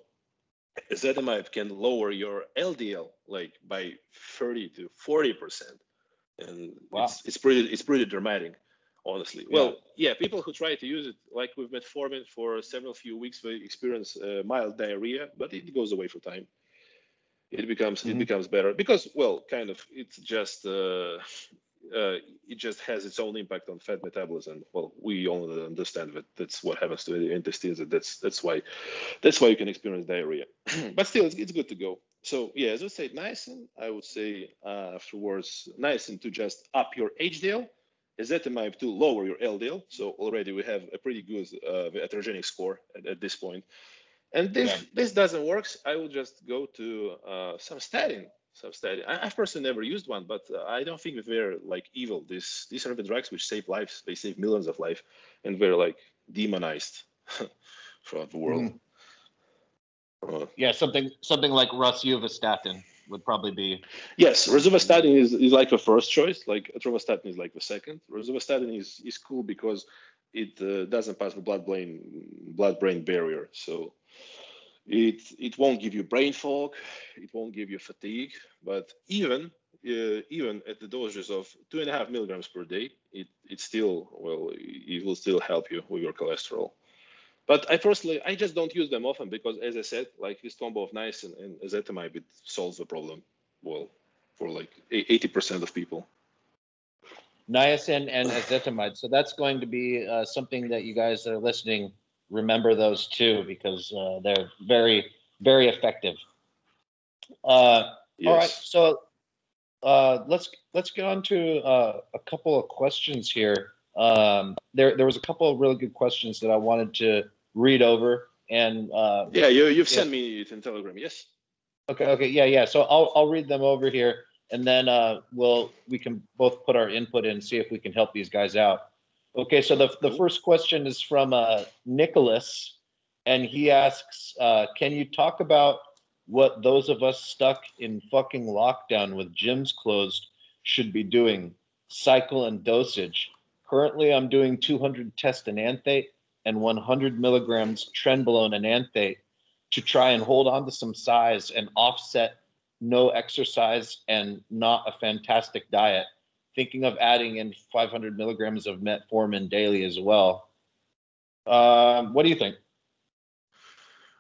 ezetimibe can lower your LDL like by 30 to 40 percent, and wow. it's, it's pretty it's pretty dramatic, honestly. Yeah. Well, yeah, people who try to use it, like with metformin, for several few weeks, they experience uh, mild diarrhea, but it goes away for time. It becomes mm-hmm. it becomes better because well, kind of it's just uh, uh, it just has its own impact on fat metabolism. Well, we all understand that that's what happens to the intestines. And that's that's why that's why you can experience diarrhea. but still, it's, it's good to go. So yeah, as I said, niacin. I would say uh, afterwards, niacin to just up your HDL, ezetimibe to lower your LDL. So already we have a pretty good uh, atherogenic score at, at this point. And if yeah. this doesn't work, I will just go to uh, some statin substatin. I, have personally never used one, but uh, I don't think they're like evil. These these are the drugs which save lives. They save millions of lives, and they're like demonized throughout the world. Mm. Uh, yeah, something something like rosuvastatin would probably be. Yes, rosuvastatin is, is like a first choice. Like atorvastatin is like the second. Rosuvastatin is is cool because it uh, doesn't pass the blood brain blood brain barrier. So it it won't give you brain fog, it won't give you fatigue, but even uh, even at the doses of two and a half milligrams per day, it it still well it will still help you with your cholesterol. But I personally I just don't use them often because as I said, like this combo of niacin and ezetimibe it solves the problem well for like 80% of people. Niacin and ezetimibe. So that's going to be uh, something that you guys that are listening remember those two because uh, they're very, very effective. Uh, yes. All right, so uh, let's let's get on to uh, a couple of questions here. Um, there there was a couple of really good questions that I wanted to read over, and uh, Yeah, you you've Yeah. sent me it in Telegram. Yes. okay, okay, yeah, yeah. So I'll I'll read them over here, and then uh, we'll we can both put our input in, see if we can help these guys out. Okay, so the the first question is from uh, Nicholas, and he asks, uh, "Can you talk about what those of us stuck in fucking lockdown with gyms closed should be doing? Cycle and dosage. Currently, I'm doing 200 test enanthate and 100 milligrams trenbolone enanthate to try and hold on to some size and offset no exercise and not a fantastic diet. Thinking of adding in 500 milligrams of metformin daily as well. Um, what do you think?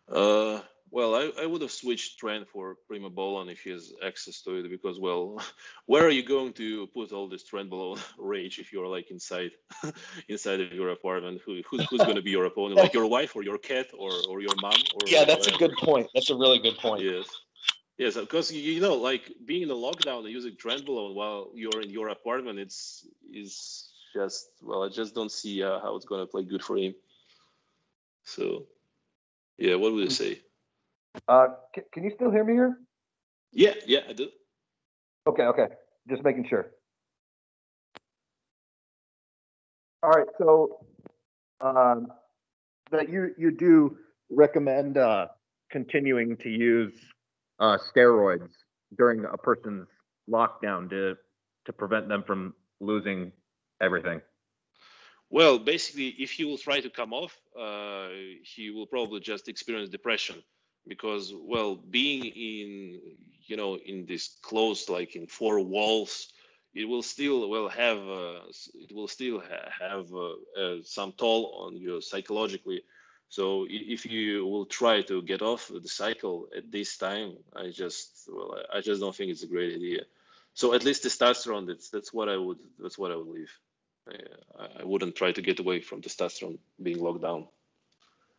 Uh, well, I, I would have switched trend for Primobolan if he has access to it because, well, where are you going to put all this Trenbolone rage if you're like inside inside of your apartment? Who, who's who's going to be your opponent? Like your wife or your cat or, or your mom? Or Yeah, that's a good point. That's a really good point. Yes. Yes, because you you know, like being in a lockdown and using Trenbolone while you're in your apartment, it's is just well, I just don't see uh, how it's gonna play good for him. So, yeah, what would you say? Uh, can, can you still hear me here? Yeah, yeah, I do. Okay, okay. Just making sure. All right, so um, that you you do recommend uh, continuing to use uh, steroids during a person's lockdown to to prevent them from losing everything. Well, basically, if he will try to come off, uh, he will probably just experience depression because, well, being in, you know, in this closed, like in four walls, it will still will have, uh, it will still ha- have uh, uh, some toll on you psychologically. So if you will try to get off the cycle at this time, I just, well, I just don't think it's a great idea. So at least testosterone, that's that's what I would, that's what I would leave. I, I wouldn't try to get away from testosterone being locked down.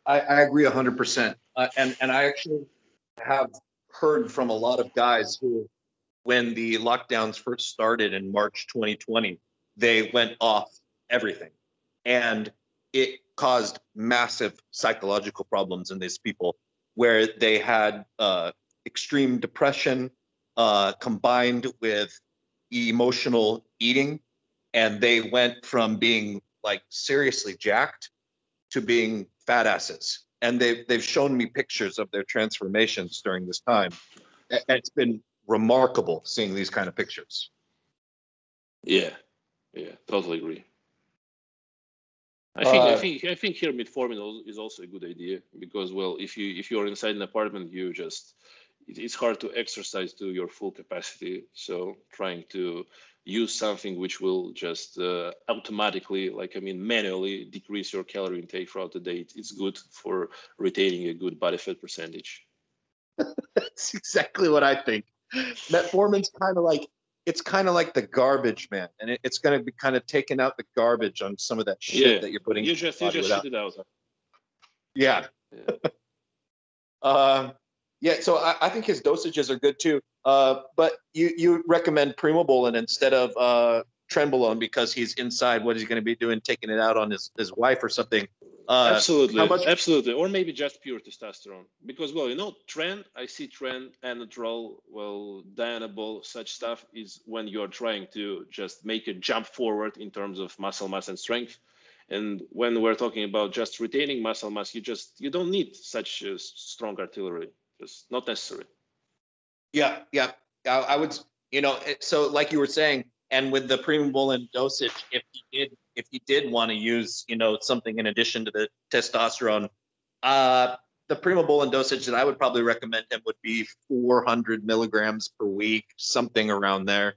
I, I agree hundred percent. Uh, and, and I actually have heard from a lot of guys who, when the lockdowns first started in March 2020, they went off everything. And it caused massive psychological problems in these people where they had uh, extreme depression uh, combined with emotional eating. And they went from being like seriously jacked to being fat asses. And they've they've shown me pictures of their transformations during this time. It's been remarkable seeing these kind of pictures. Yeah, yeah, totally agree. I think I Uh, think I think here metformin is also a good idea because well, if you if you're inside an apartment, you just it, it's hard to exercise to your full capacity. So trying to use something which will just uh, automatically, like I mean, manually decrease your calorie intake throughout the day, it's good for retaining a good body fat percentage. That's exactly what I think. Metformin's kind of like it's kind of like the garbage man, and it, it's going to be kind of taking out the garbage on some of that shit Yeah, that you're putting. You just you just it out. Yeah. Yeah. Uh, yeah, so I, I think his dosages are good too. Uh, but you you recommend Primobolan instead of uh, Trenbolone because he's inside. What he's going to be doing, taking it out on his, his wife or something. Uh, absolutely, much- absolutely, or maybe just pure testosterone. Because well, you know, trend I see trend, Anadrol, well, Dianabol, such stuff is when you're trying to just make a jump forward in terms of muscle mass and strength. And when we're talking about just retaining muscle mass, you just you don't need such uh, strong artillery. Just not necessary. Yeah, yeah. I, I would, you know, so like you were saying, and with the Primobolan dosage, if he did, if he did want to use, you know, something in addition to the testosterone, uh, the Primobolan dosage that I would probably recommend him would be 400 milligrams per week, something around there.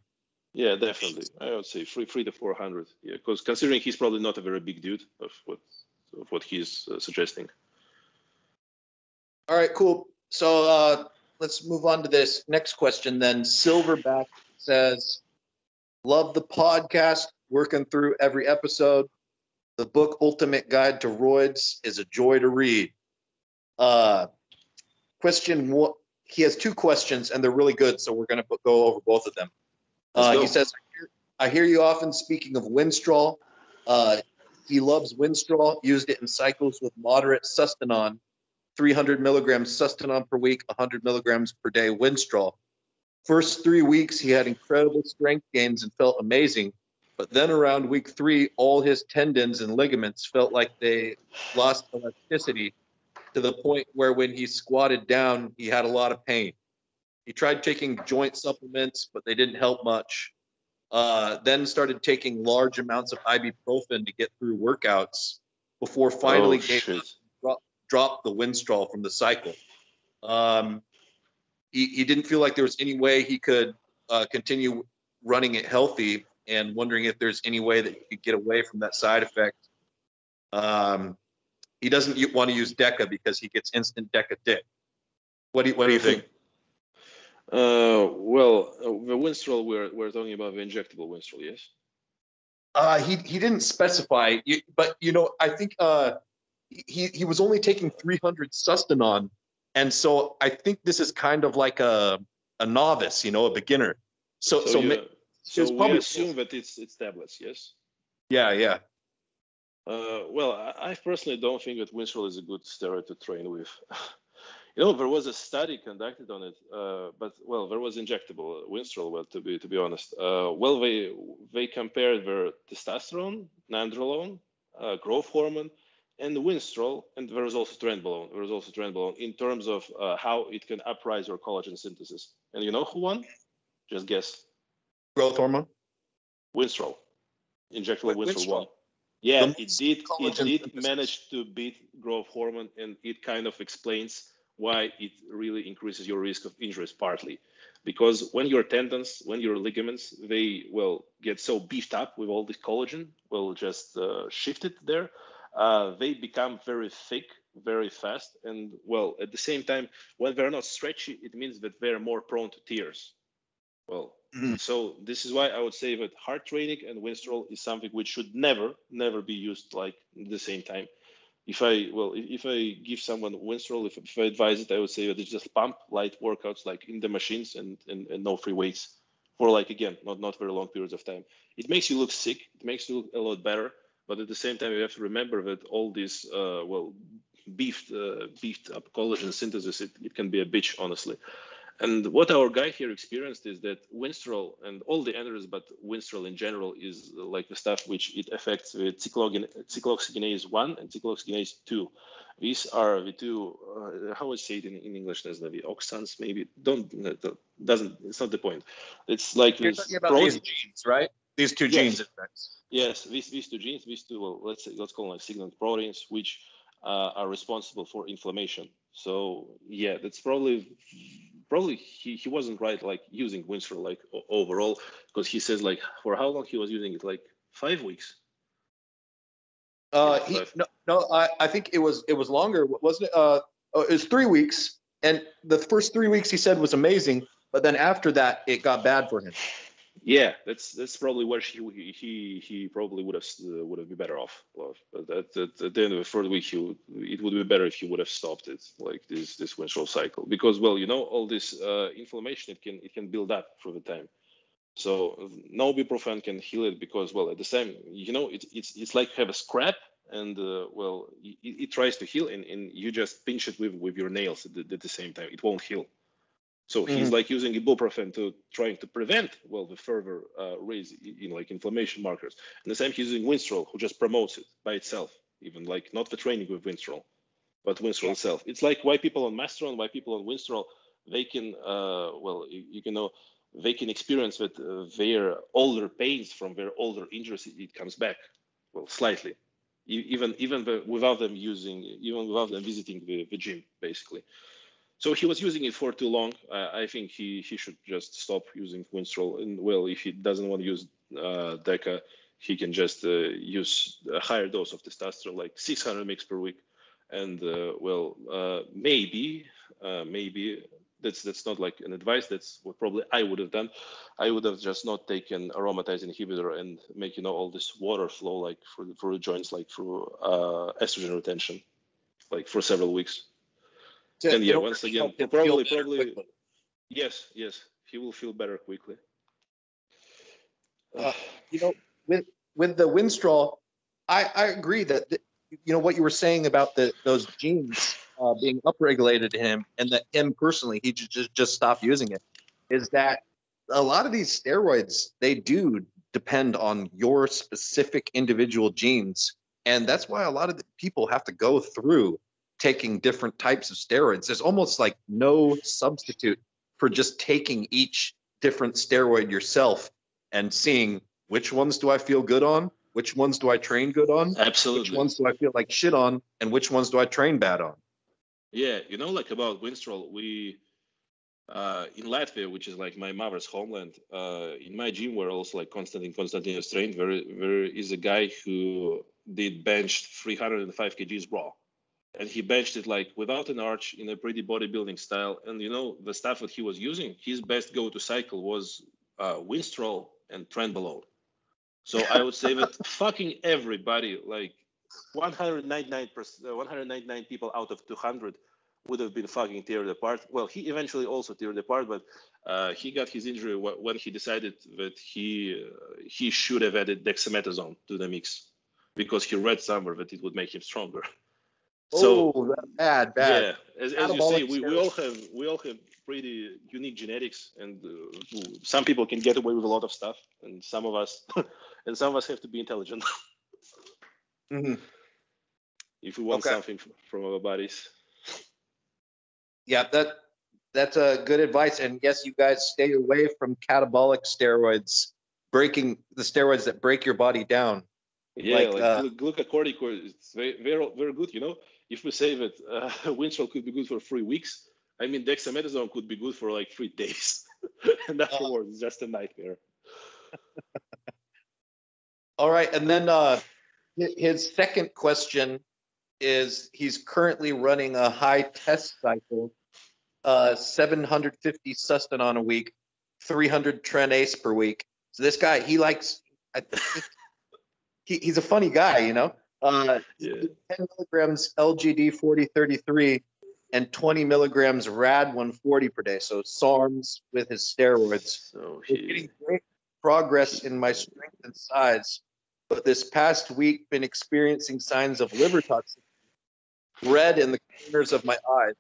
Yeah, definitely. I would say three, three to four hundred. Yeah, because considering he's probably not a very big dude of what of what he's uh, suggesting. All right, cool. So uh, let's move on to this next question then. Silverback says, Love the podcast, working through every episode. The book Ultimate Guide to Roids is a joy to read. Uh, question one, he has two questions and they're really good, so we're going to go over both of them. Uh, he says, I hear, you often speaking of Winstrol. Uh, he loves Winstrol, used it in cycles with moderate sustanon, 300 milligrams sustanon per week, 100 milligrams per day Winstrol. First three weeks, he had incredible strength gains and felt amazing. But then around week three, all his tendons and ligaments felt like they lost elasticity to the point where when he squatted down, he had a lot of pain. He tried taking joint supplements, but they didn't help much. Uh, then started taking large amounts of ibuprofen to get through workouts before finally oh, gave shit. drop, dropped the Winstrol from the cycle. Um, he, he didn't feel like there was any way he could uh, continue running it healthy and wondering if there's any way that he could get away from that side effect. Um, he doesn't want to use DECA because he gets instant DECA dick. What do you, what do you think? Uh, well, uh, the Winstrol, we're, we're talking about the injectable Winstrol, yes? Uh, he he didn't specify, but you know, I think uh, he he was only taking 300 sustanon, and so I think this is kind of like a a novice, you know, a beginner. So so, you- ma- so we probably- assume that it's, it's tablets, yes? yeah, yeah. Uh, well, I, I personally don't think that Winstrol is a good steroid to train with. you know, there was a study conducted on it, uh, but well, there was injectable Winstrol. Well, to be to be honest, uh, well, they they compared their testosterone, nandrolone, uh, growth hormone, and the Winstrol, and there was also trenbolone. There was also trenbolone in terms of uh, how it can uprise your collagen synthesis. And you know who won? Just guess. Growth hormone. Winstrol, injectable Wait, Winstrol Winstrol? one. Yeah, The it did. It did synthesis. manage to beat growth hormone, and it kind of explains why it really increases your risk of injuries partly, because when your tendons, when your ligaments, they will get so beefed up with all this collagen, will just uh, shift it there. Uh, they become very thick very fast, and well, at the same time, when they're not stretchy, it means that they're more prone to tears. Well, Mhm. so this is why I would say that hard training and Winstrol is something which should never, never be used like at the same time. If I well, if if I give someone Winstrol, if, if I advise it, I would say that it's just pump light workouts like in the machines and, and, and no free weights for like again, not not very long periods of time. It makes you look sick. It makes you look a lot better, but at the same time, you have to remember that all this uh, well beefed uh, beefed up collagen synthesis, it, it can be a bitch, honestly. And what our guy here experienced is that Winstrol and all the others, but Winstrol in general, is like the stuff which it affects with cyclooxygenase 1 and cyclooxygenase 2. These are the two, uh, how would I say it in, in English, Nesna, the oxans, maybe, don't, doesn't, it's not the point. It's like You're talking about protein- these genes, right? These two Yes. genes. Yes, these, these two genes, these two, well, let's say, let's call them like signaling proteins, which uh, are responsible for inflammation. So yeah, that's probably probably he, he wasn't right like using Winstrol like overall because he says like for how long he was using it like five weeks. Uh, Yeah, he, no, no, I, I think it was it was longer, wasn't it? Uh, oh, it was three weeks, and the first three weeks he said was amazing, but then after that it got bad for him. Yeah, that's that's probably where he he he probably would have uh, would have been better off. But at, at, at the end of the third week, he would, it would be better if he would have stopped it, like this this Winstrol cycle, because well, you know, all this uh, inflammation it can it can build up through the time. So no ibuprofen can heal it because well, at the same, you know, it's it's it's like have a scrap and uh, well, it, it tries to heal and, and you just pinch it with with your nails at the, at the same time. It won't heal. So he's like using ibuprofen to trying to prevent well the further uh, raise in, in like inflammation markers. And the same he's using Winstrol, who just promotes it by itself, even like not the training with Winstrol, but Winstrol itself. It's like why people on Masteron, why people on Winstrol, they can uh, well you, you can know they can experience that uh, their older pains from their older injuries it, comes back well slightly even even the, without them using even without them visiting the, the gym basically so he was using it for too long. Uh, I think he he should just stop using Winstrol. And well, if he doesn't want to use uh, Deca, he can just uh, use a higher dose of testosterone, like 600 mg per week. And uh, well, uh, maybe uh, maybe that's that's not like an advice. That's what probably I would have done. I would have just not taken aromatase inhibitor and make you know all this water flow like for the, for joints, like through estrogen retention, like for several weeks. To- And yeah, once again, probably- probably- quickly. Yes, yes, he will feel better quickly. Uh, you know, with with the Winstrol, I, I agree that th- you know what you were saying about the those genes uh, being upregulated in him, and that him personally, he just just just stopped using it. Is that a lot of these steroids they do depend on your specific individual genes, and that's why a lot of the people have to go through taking different types of steroids. There's almost like no substitute for just taking each different steroid yourself and seeing which ones do I feel good on, which ones do I train good on, absolutely, which ones do I feel like shit on, and which ones do I train bad on. Yeah, you know, like about Winstrol, we uh, in Latvia, which is like my mother's homeland. Uh, in my gym, we're also like Konstantin Konstantinos trained, there, there is a guy who did bench 305 kgs raw, and he benched it like without an arch in a pretty bodybuilding style. And you know, the stuff that he was using, his best go-to cycle was uh, Winstrol and Trenbolone. So I would say that fucking everybody, like 199 199 people out of 200 would have been fucking teared apart. Well, he eventually also teared apart, but uh, he got his injury wh- when he decided that he uh, he should have added dexamethasone to the mix because he read somewhere that it would make him stronger. So oh, bad, bad. yeah, as, as you say, we, we all have we all have pretty unique genetics, and uh, some people can get away with a lot of stuff, and some of us and some of us have to be intelligent Mhm. if we want Okay. something from our bodies. Yeah, that that's a good advice. And yes, you guys stay away from catabolic steroids, breaking the steroids that break your body down. Yeah, Like, like, uh, glu- glucocorticoid, it's very, very, very good. You know, if we say that uh, could be good for three weeks, I mean, dexamethasone could be good for like three days, and afterwards, it's just a nightmare. All right, and then uh, his second question is he's currently running a high test cycle, uh, 750 Sustanon a week, 300 Tren Ace per week. So this guy, he likes, I think, he, he's a funny guy, you know. Uh, Yeah. 10 milligrams LGD 4033 and 20 milligrams RAD 140 per day. So SARMs with his steroids. So We're he, getting great progress in my strength and size, but this past week been experiencing signs of liver toxicity, red in the corners of my eyes.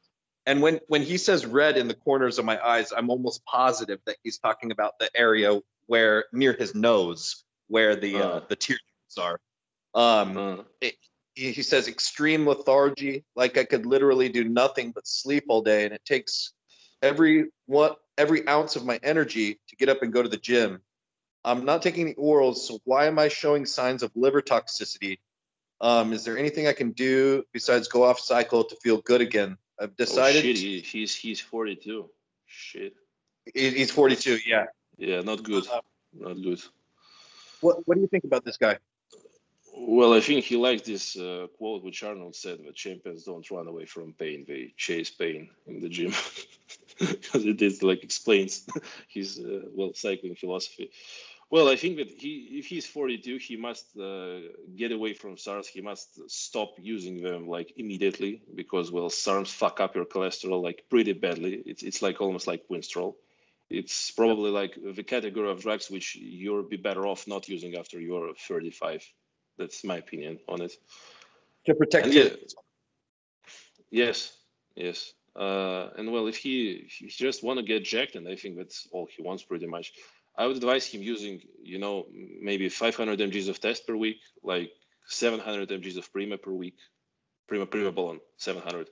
And when when he says red in the corners of my eyes, I'm almost positive that he's talking about the area where near his nose, where the uh, Uh. the tear ducts are. Um, uh, he, he says extreme lethargy, like I could literally do nothing but sleep all day, and it takes every what every ounce of my energy to get up and go to the gym. I'm not taking the orals, so why am I showing signs of liver toxicity? Um, is there anything I can do besides go off cycle to feel good again? I've oh, decided. shit, he, he's he's 42. Shit. he- he's 42. Yeah. Yeah, not good. Uh, Not good. What What do you think about this guy? Well, I think he liked this uh, quote which Arnold said that champions don't run away from pain; they chase pain in the gym, because it is like explains his uh, well cycling philosophy. Well, I think that he, if he's 42, he must uh, get away from SARS. He must stop using them like immediately because well, SARS fuck up your cholesterol like pretty badly. It's it's like almost like Winstrol. It's probably like the category of drugs which you'll be better off not using after you're 35 that's my opinion on it. To protect And you. yeah, yes, yes. Uh, and well, if he, if he just want to get jacked, and I think that's all he wants pretty much, I would advise him using, you know, maybe 500 mgs of test per week, like 700 mgs of Prima per week, Prima Prima Bolon 700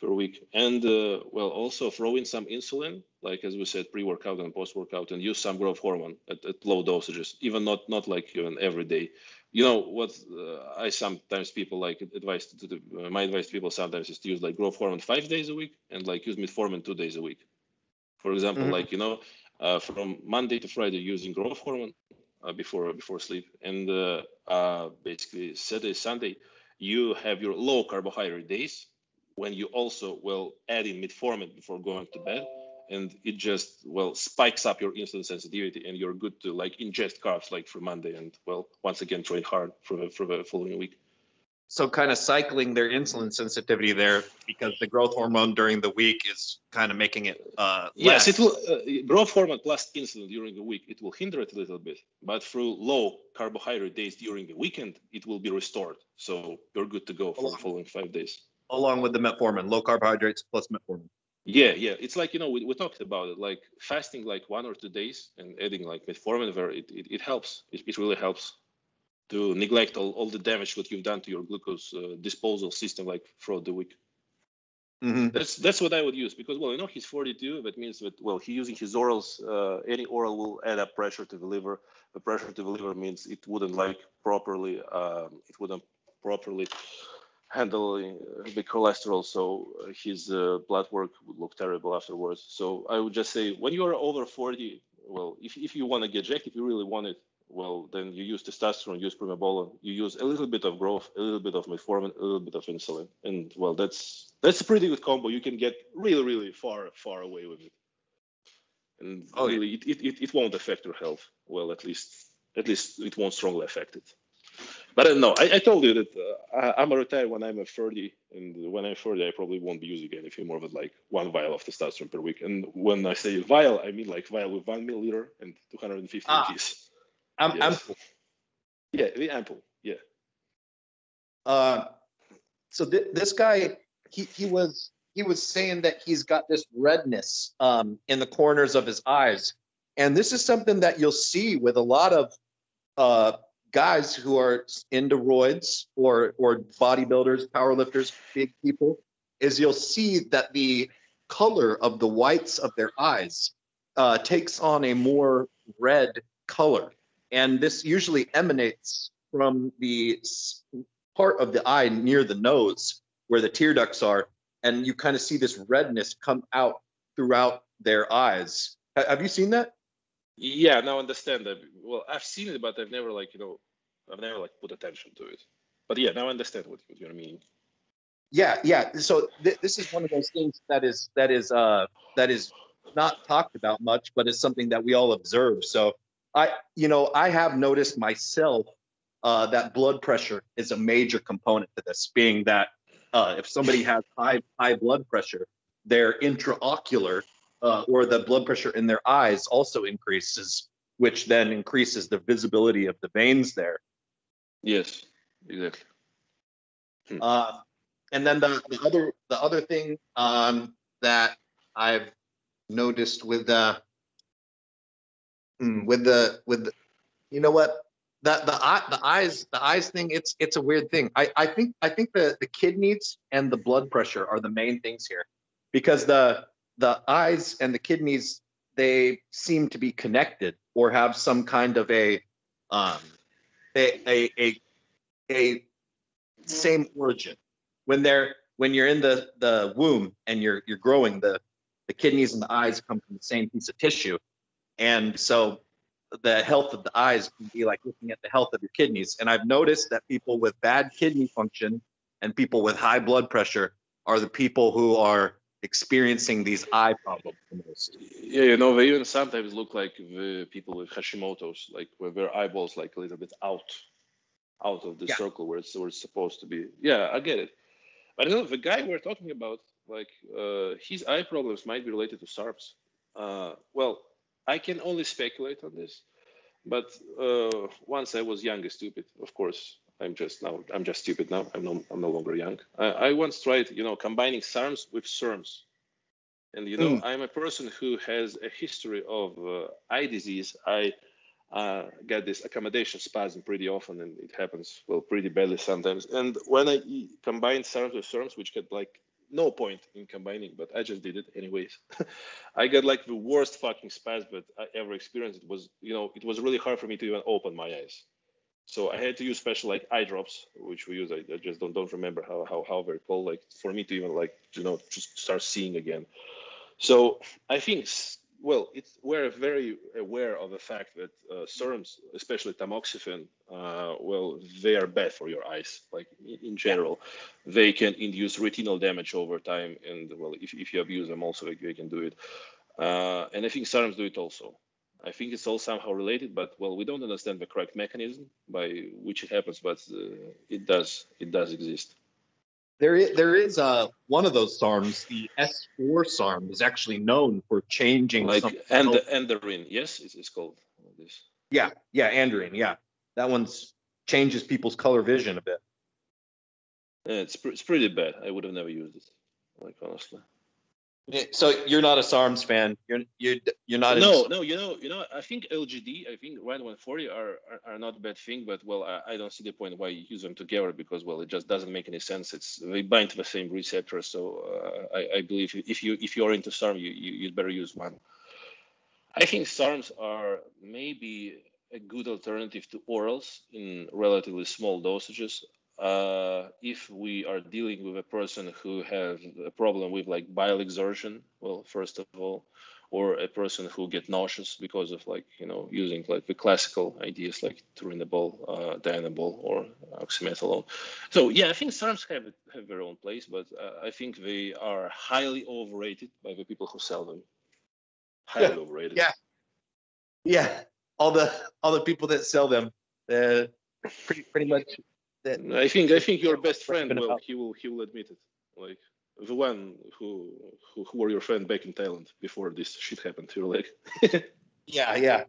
per week, and uh, well, also throw in some insulin, like as we said, pre-workout and post-workout, and use some growth hormone at, at low dosages, even not not like even every day you know what uh, I sometimes people like advice to the uh, my advice to people sometimes is to use like growth hormone five days a week and like use metformin two days a week. For example, Mhm. like you know, uh, from Monday to Friday using growth hormone uh, before before sleep, and uh, uh, basically Saturday Sunday you have your low carbohydrate days when you also will add in metformin before going to bed and it just well spikes up your insulin sensitivity and you're good to like ingest carbs like for monday and well once again train hard for the, for the following week so kind of cycling their insulin sensitivity there because the growth hormone during the week is kind of making it uh Yes, it will. Uh, growth hormone plus insulin during the week, it will hinder it a little bit, but through low carbohydrate days during the weekend, it will be restored. So you're good to go for the following five days. along with the metformin, low carbohydrates plus metformin. Yeah, yeah. It's like, you know, we, we talked about it, like fasting like one or two days and adding like metformin, where it, it, it helps. It, it really helps to neglect all, all the damage that you've done to your glucose uh, disposal system like throughout the week. Mm-hmm. That's that's what I would use because well, you know, he's 42. That means that well, he using his orals. Uh, any oral will add up pressure to the liver. The pressure to the liver means it wouldn't like properly. Um, it wouldn't properly handle uh, the cholesterol. So uh, his uh, blood work would look terrible afterwards. So I would just say when you are over 40, well, if if you want to get jacked, if you really want it, well, then you use testosterone, use primobolan, you use a little bit of growth, a little bit of metformin, a little bit of insulin, and well, that's that's a pretty good combo. You can get really, really far, far away with it, and Oh, yeah. really, it, it, it, it won't affect your health. Well, at least at least it won't strongly affect it. But uh, no, I, I told you that uh, I, I'm a retire when I'm a 30, and when I'm 30, I probably won't be using anything more than like one vial of testosterone per week. And when I say vial, I mean like vial with one milliliter and 250 Ah. mgs. I'm, Yes. Yeah, the ample. Yeah. Uh, so th- this guy, he he was he was saying that he's got this redness um, in the corners of his eyes, and this is something that you'll see with a lot of uh, guys who are into roids or or bodybuilders, powerlifters, big people. Is you'll see that the color of the whites of their eyes uh, takes on a more red color, and this usually emanates from the part of the eye near the nose where the tear ducts are and you kind of see this redness come out throughout their eyes Ha- have you seen that Yeah, now understand that. Well, I've seen it, but I've never like you know, I've never like put attention to it. But yeah, now I understand what, you mean. yeah yeah so th- this is one of those things that is that is uh that is not talked about much but it's something that we all observe so i you know i have noticed myself uh, that blood pressure is a major component to this being that uh, if somebody has high high blood pressure their intraocular uh, or the blood pressure in their eyes also increases which then increases the visibility of the veins there Yes, exactly. Uh, and then the, the other the other thing um, that I've noticed with the hmm, with the with the, you know what that the eye the eyes the eyes thing it's it's a weird thing. I I think I think the the kidneys and the blood pressure are the main things here because the the eyes and the kidneys they seem to be connected or have some kind of a um a a a, a same origin. When they're when you're in the the womb and you're you're growing the the kidneys and the eyes come from the same piece of tissue. And so the health of the eyes can be like looking at the health of your kidneys. And i've noticed that people with bad kidney function and people with high blood pressure are the people who are experiencing these eye problems the most Yeah, you know, they even sometimes look like the people with Hashimoto's, like where their eyeballs like a little bit out, out of the Yeah. circle where it's, where it's supposed to be. Yeah, I get it. But you know, the guy we're talking about, like uh, his eye problems might be related to SARS. Uh, well, I can only speculate on this, but uh, once I was young and stupid, of course. I'm just now. I'm just stupid now. I'm no. I'm no longer young. I, I once tried, you know, combining SARMs with SERMs. And you know, I'm a person who has a history of uh, eye disease. I uh, get this accommodation spasm pretty often, and it happens well pretty badly sometimes. And when I combined SARMs with SERMs, which had like no point in combining, but I just did it anyways. I got like the worst fucking spasm that I ever experienced. It was, you know, it was really hard for me to even open my eyes. So I had to use special like eye drops, which we use. I, I just don't don't remember how how how they're called. Like for me to even like you know just start seeing again. So I think, well, it's, we're very aware of the fact that uh, serums, especially tamoxifen, uh, well, they are bad for your eyes. Like in, in general, they can induce retinal damage over time, and well, if, if you abuse them, also they, they can do it. Uh, and I think serums do it also. I think it's all somehow related, but well, we don't understand the correct mechanism by which it happens, but uh, it does. It does exist. There is, there is uh, one of those SARMs, the S4 SARM, is actually known for changing Like some- and Enderin, yes, it's, it's called this. Yeah, yeah, Andrian, yeah. That one's changes people's color vision a bit. Yeah, it's pre- it's pretty bad. I would have never used it, like honestly. So you're not a SARMs fan. You're you you're not. no, no, you know, you know, I think LGD, I think Rand 140 are, are are not a bad thing, but well, I, I don't see the point why you use them together because well, it just doesn't make any sense. It's they bind to the same receptor, so uh, I, I believe if you if you're into SARM, you, you you'd better use one. I think SARMs are maybe a good alternative to orals in relatively small dosages. Uh, if we are dealing with a person who has a problem with like bile exertion, well, first of all, or a person who get nauseous because of like you know using like the classical ideas like turinabol, uh, dianabol, or oxymethylone. So yeah, I think SARMs have have their own place, but uh, I think they are highly overrated by the people who sell them. Highly overrated. yeah. Yeah, all the all the people that sell them, uh, pretty pretty much. That, I think I think your best friend will he will he will admit it. Like the one who who, who were your friend back in Thailand before this shit happened to your leg. yeah, yeah.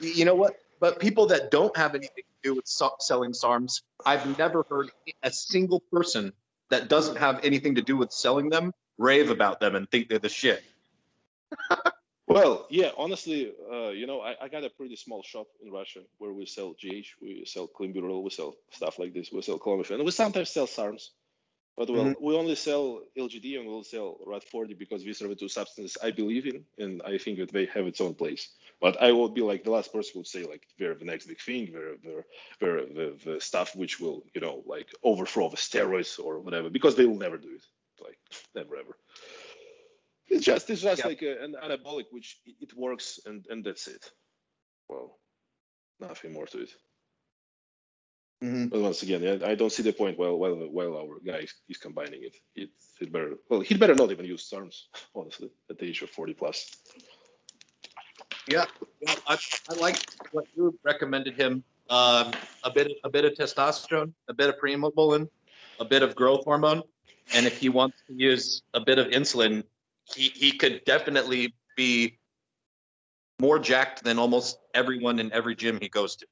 You know what? But people that don't have anything to do with so- selling SARMs, I've never heard a single person that doesn't have anything to do with selling them rave about them and think they're the shit. Well, yeah, honestly, uh, you know, I, I got a pretty small shop in Russia where we sell GH, we sell clenbuterol, we sell stuff like this, we sell clomiphene, and we sometimes sell SARMs. But well, we only sell LGD and we'll sell RAD40 because these are the two substances I believe in, and I think that they have its own place. But I will be like the last person who would say like they're the next big thing, they're, they're, they're the, the stuff which will, you know, like overthrow the steroids or whatever, because they will never do it. Like never ever. It's just it's just Yeah. like a, an anabolic which it, works and and that's it. Well, nothing more to it. Mhm. But once again, yeah, I don't see the point while while while our guy is, is combining it. It it better well he'd better not even use SARMs, honestly, at the age of 40 plus. Yeah, well, I, I like what you recommended him. Um, a bit, a bit of testosterone, a bit of premobilin, a bit of growth hormone, and if he wants to use a bit of insulin, he he could definitely be more jacked than almost everyone in every gym he goes to.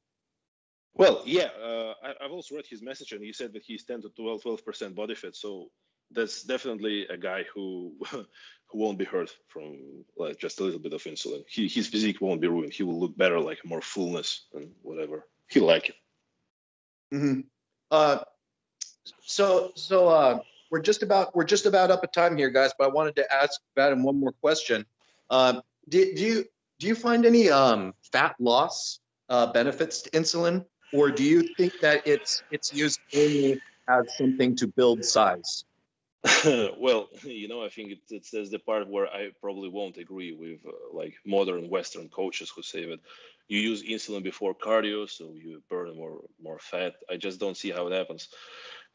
Well, yeah, uh, I, I've also read his message, and he said that he's 10 to 12, 12 percent body fat. So that's definitely a guy who who won't be hurt from like just a little bit of insulin. He, his physique won't be ruined. He will look better, like more fullness and whatever. He'll like it. Mm-hmm. Uh, so so uh, we're just about we're just about up at time here, guys. But I wanted to ask Vadim one more question. Um, do, do you do you find any um, fat loss uh, benefits to insulin, or do you think that it's it's used only as something to build size? well, you know, I think it, that's the part where I probably won't agree with uh, like modern Western coaches who say that you use insulin before cardio, so you burn more more fat. I just don't see how it happens.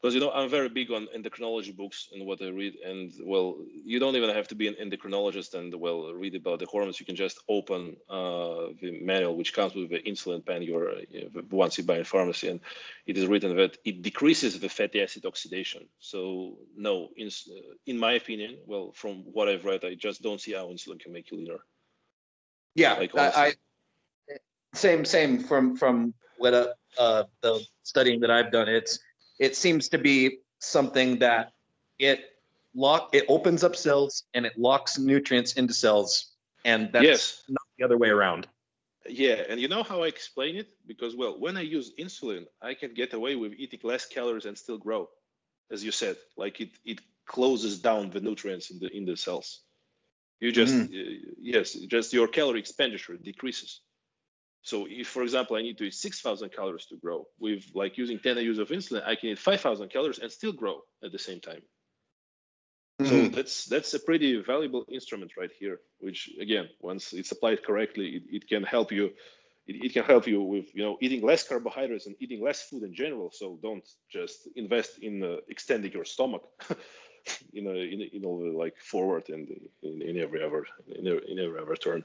Because you know, I'm very big on endocrinology books and what I read, and well, you don't even have to be an endocrinologist and well read about the hormones. You can just open uh, the manual, which comes with the insulin pen you're uh, you know, the you buy in pharmacy, and it is written that it decreases the fatty acid oxidation. So no, in, in my opinion, well, from what I've read, I just don't see how insulin can make you leaner. Yeah, Like, I, I same same from from what uh, uh, the studying that I've done. It's it seems to be something that it lock it opens up cells and it locks nutrients into cells, and that's yes, not the other way around. yeah, and you know how I explain it? Because well, when I use insulin, I can get away with eating less calories and still grow, as you said. Like it it closes down the nutrients in the in the cells. You just uh, yes, just your calorie expenditure decreases. So if, for example, I need to eat 6,000 calories to grow, with like using 10 IUs of insulin, I can eat 5,000 calories and still grow at the same time. So Mhm. that's that's a pretty valuable instrument right here, which again, once it's applied correctly, it, it can help you. It, it can help you with you know eating less carbohydrates and eating less food in general. So don't just invest in uh, extending your stomach you know, in, in all the like forward and in, in every ever in, every, in every ever turn.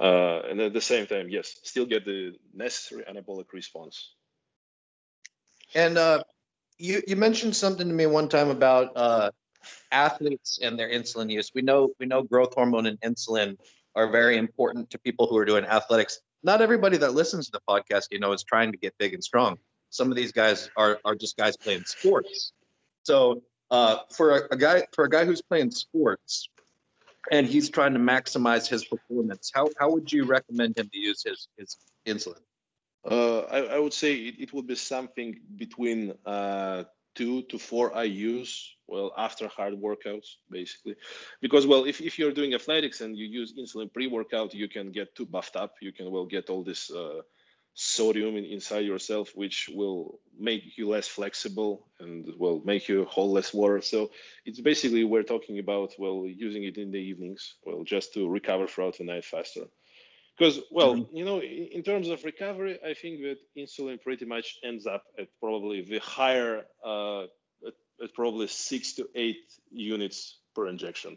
Uh, and at the same time, yes, still get the necessary anabolic response. And uh, you you mentioned something to me one time about uh, athletes and their insulin use. We know we know growth hormone and insulin are very important to people who are doing athletics. Not everybody that listens to the podcast, you know, is trying to get big and strong. Some of these guys are are just guys playing sports. So uh, for a, a guy for a guy who's playing sports and he's trying to maximize his performance, how how would you recommend him to use his his insulin? Uh, I, I, would say it, it, would be something between uh, two to four IUs, well, after hard workouts, basically. Because, well, if, if you're doing athletics and you use insulin pre-workout, you can get too buffed up. You can, well, get all this uh, sodium in, inside yourself, which will make you less flexible and will make you hold less water. So it's basically, we're talking about, well, using it in the evenings, well, just to recover throughout the night faster because well mm-hmm. you know in terms of recovery i think that insulin pretty much ends up at probably the higher uh, at, at, probably six to eight units per injection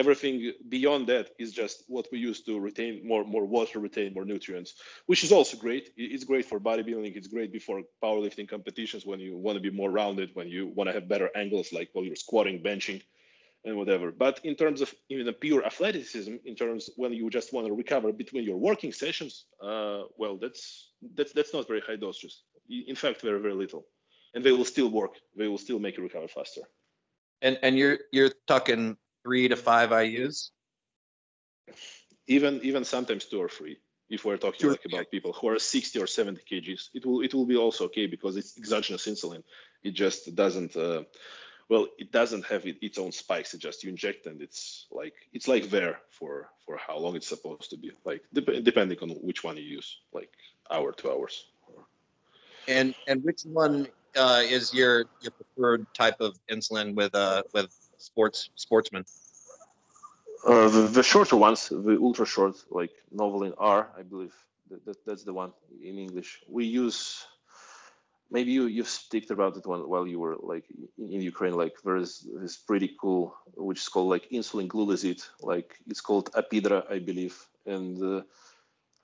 everything beyond that is just what we use to retain more more water retain more nutrients which is also great it's great for bodybuilding it's great before powerlifting competitions when you want to be more rounded when you want to have better angles like while you're squatting benching and whatever. But in terms of even pure athleticism, in terms when you just want to recover between your working sessions, uh, well, that's that's that's not very high doses. In fact, very very little, and they will still work. They will still make you recover faster. And and you're you're talking three to five IU's. Even even sometimes two or three. If we're talking like about people who are 60 or 70 kgs, it will it will be also okay because it's exogenous insulin. It just doesn't. Uh, well it doesn't have it, its own spikes it just you inject and it's like it's like there for for how long it's supposed to be like dep- depending on which one you use like hour two hours and and which one uh, is your your preferred type of insulin with uh with sports sportsmen uh, the, the shorter ones the ultra short like novolin r i believe that, that, that's the one in english we use maybe you you've speak about it when, while you were like in Ukraine. Like there's this pretty cool, which is called like insulin gluliside. Like it's called Apidra, I believe, and uh,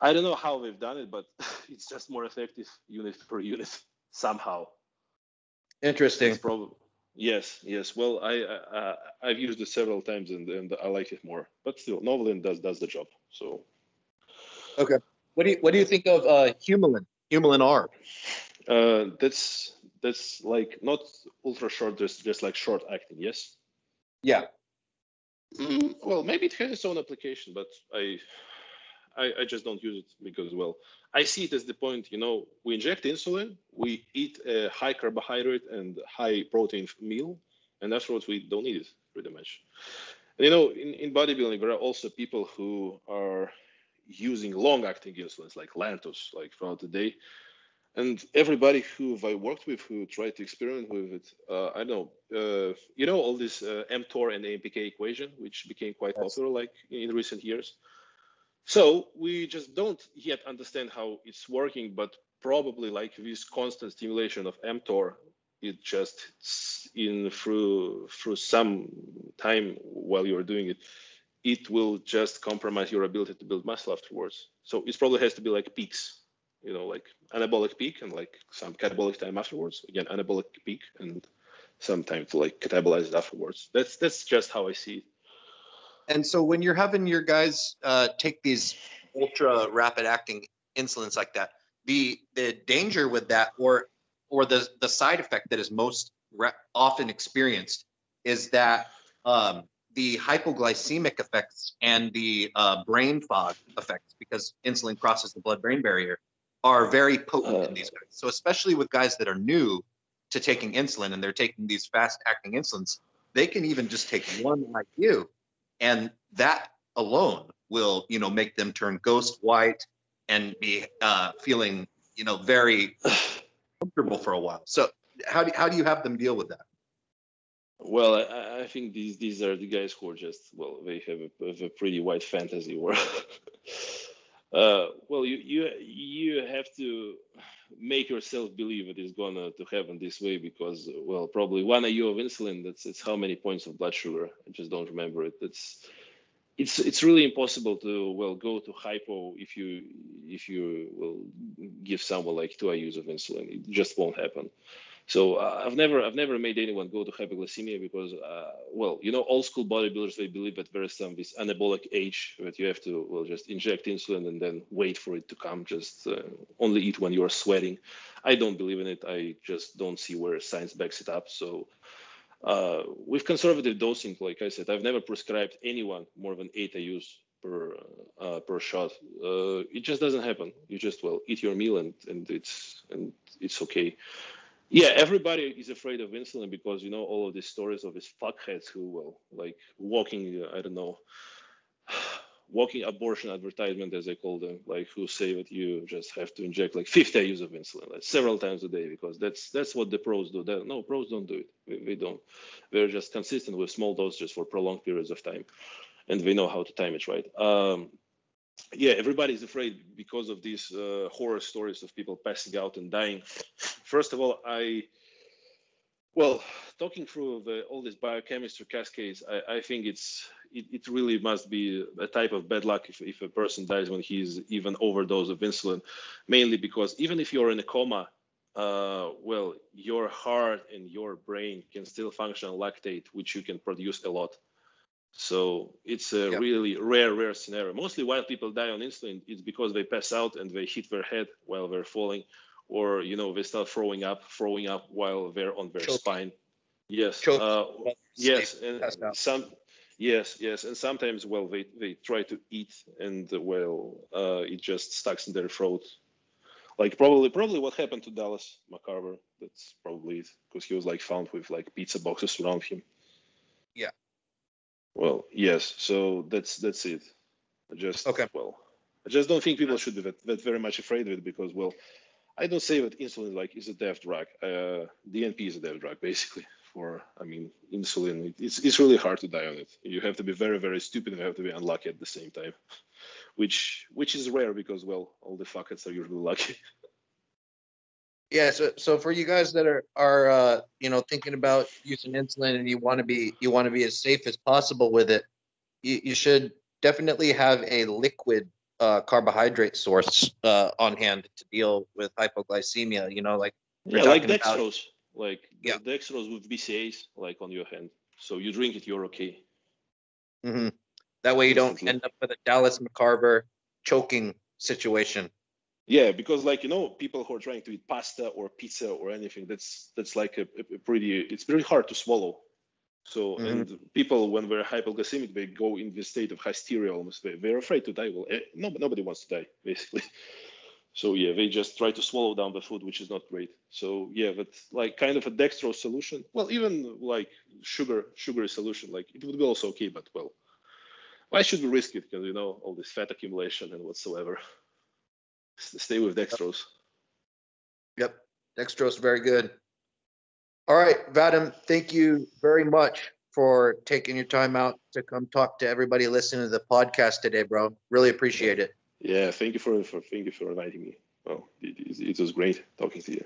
I don't know how they've done it, but it's just more effective unit per unit somehow. Interesting. Probably, yes, yes. Well, I, I I've used it several times and and I like it more. But still, Novolin does does the job. So. Okay. What do you what do you think of uh, Humulin? Humulin R. Uh, that's that's like not ultra short, just just like short acting. Yes. Yeah. Mm, well, maybe it has its own application, but I, I, I just don't use it because well, I see it as the point. You know, we inject insulin, we eat a high carbohydrate and high protein meal, and afterwards we don't need it pretty much. And, you know, in, in bodybuilding, there are also people who are using long-acting insulins like Lantus, like throughout the day, and everybody who I worked with who tried to experiment with it, uh, I know, uh, you know, all this uh, mTOR and AMPK equation, which became quite yes. popular like in recent years. So we just don't yet understand how it's working, but probably like this constant stimulation of mTOR, it just in through through some time while you're doing it, it will just compromise your ability to build muscle afterwards. So it probably has to be like peaks you know, like anabolic peak and like some catabolic time afterwards. Again, anabolic peak and some time to like catabolize it afterwards. That's that's just how I see it. And so when you're having your guys uh, take these ultra rapid acting insulins like that, the the danger with that, or or the the side effect that is most re- often experienced, is that um, the hypoglycemic effects and the uh, brain fog effects, because insulin crosses the blood-brain barrier, are very potent uh, in these guys. So especially with guys that are new to taking insulin and they're taking these fast acting insulins, they can even just take one like you, and that alone will you know make them turn ghost white and be uh, feeling you know very comfortable for a while. So how do how do you have them deal with that? Well, I, I think these these are the guys who are just well, they have a, have a pretty wide fantasy world. Uh, well, you you you have to make yourself believe it is gonna to happen this way because well probably one IU of insulin that's it's how many points of blood sugar. I just don't remember it. It's it's it's really impossible to well go to hypo if you if you will give someone like two IUs of insulin it just won't happen so uh, I've never I've never made anyone go to hypoglycemia because uh, well you know old school bodybuilders they believe that there is some this anabolic age that you have to well just inject insulin and then wait for it to come just uh, only eat when you are sweating. I don't believe in it. I just don't see where science backs it up. So uh, with conservative dosing, like I said, I've never prescribed anyone more than eight IUs per uh, per shot. Uh, it just doesn't happen. You just well eat your meal and and it's and it's okay. Yeah, everybody is afraid of insulin because you know all of these stories of these fuckheads who will like walking. I don't know, walking abortion advertisement as they call them, like who say that you just have to inject like 50 IUs of insulin like several times a day because that's that's what the pros do. No, pros don't do it. We, we don't. We're just consistent with small doses for prolonged periods of time, and we know how to time it right. Um, yeah, everybody's afraid because of these uh, horror stories of people passing out and dying. First of all, I, well, talking through the, all these biochemistry cascades, I, I think it's it, it, really must be a type of bad luck if, if a person dies when he's even overdose of insulin, mainly because even if you're in a coma, uh, well, your heart and your brain can still function lactate, which you can produce a lot. So it's a yep. really rare, rare scenario. Mostly why people die on insulin, it's because they pass out and they hit their head while they're falling, or you know they start throwing up, throwing up while they're on their Choke. spine. Yes. Uh, yes, and some. Yes, yes, and sometimes, well, they they try to eat, and well, uh, it just stucks in their throat. Like probably, probably what happened to Dallas McCarver. That's probably it, because he was like found with like pizza boxes around him. Yeah. Well, yes. So that's that's it. I just okay. Well, I just don't think people should be that, that very much afraid of it because, well, I don't say that insulin like is a death drug. Uh, DNP is a death drug basically. For I mean, insulin, it's it's really hard to die on it. You have to be very very stupid and you have to be unlucky at the same time, which which is rare because well, all the fuckheads are usually lucky. Yeah, so so for you guys that are are uh, you know thinking about using insulin and you want to be you want to be as safe as possible with it, you, you should definitely have a liquid uh, carbohydrate source uh, on hand to deal with hypoglycemia. You know, like yeah, like dextrose, about. Like yeah. dextrose with BCAAs, like on your hand. So you drink it, you're okay. Mm-hmm. That way you don't end up with a Dallas McCarver choking situation. Yeah, because like you know, people who are trying to eat pasta or pizza or anything, that's that's like a, a pretty. It's very hard to swallow. So mm-hmm. and people when they're hypoglycemic, they go in this state of hysteria almost. They, they're afraid to die. Well, eh, no, nobody wants to die basically. So yeah, they just try to swallow down the food, which is not great. So yeah, but like kind of a dextrose solution. Well, even like sugar, sugary solution, like it would be also okay. But well, why should we risk it? Because you know all this fat accumulation and whatsoever. Stay with dextrose. Yep, dextrose, very good. All right, Vadim, thank you very much for taking your time out to come talk to everybody listening to the podcast today, bro. Really appreciate it. Yeah, thank you for, for thank you for inviting me. Well, it, it was great talking to you.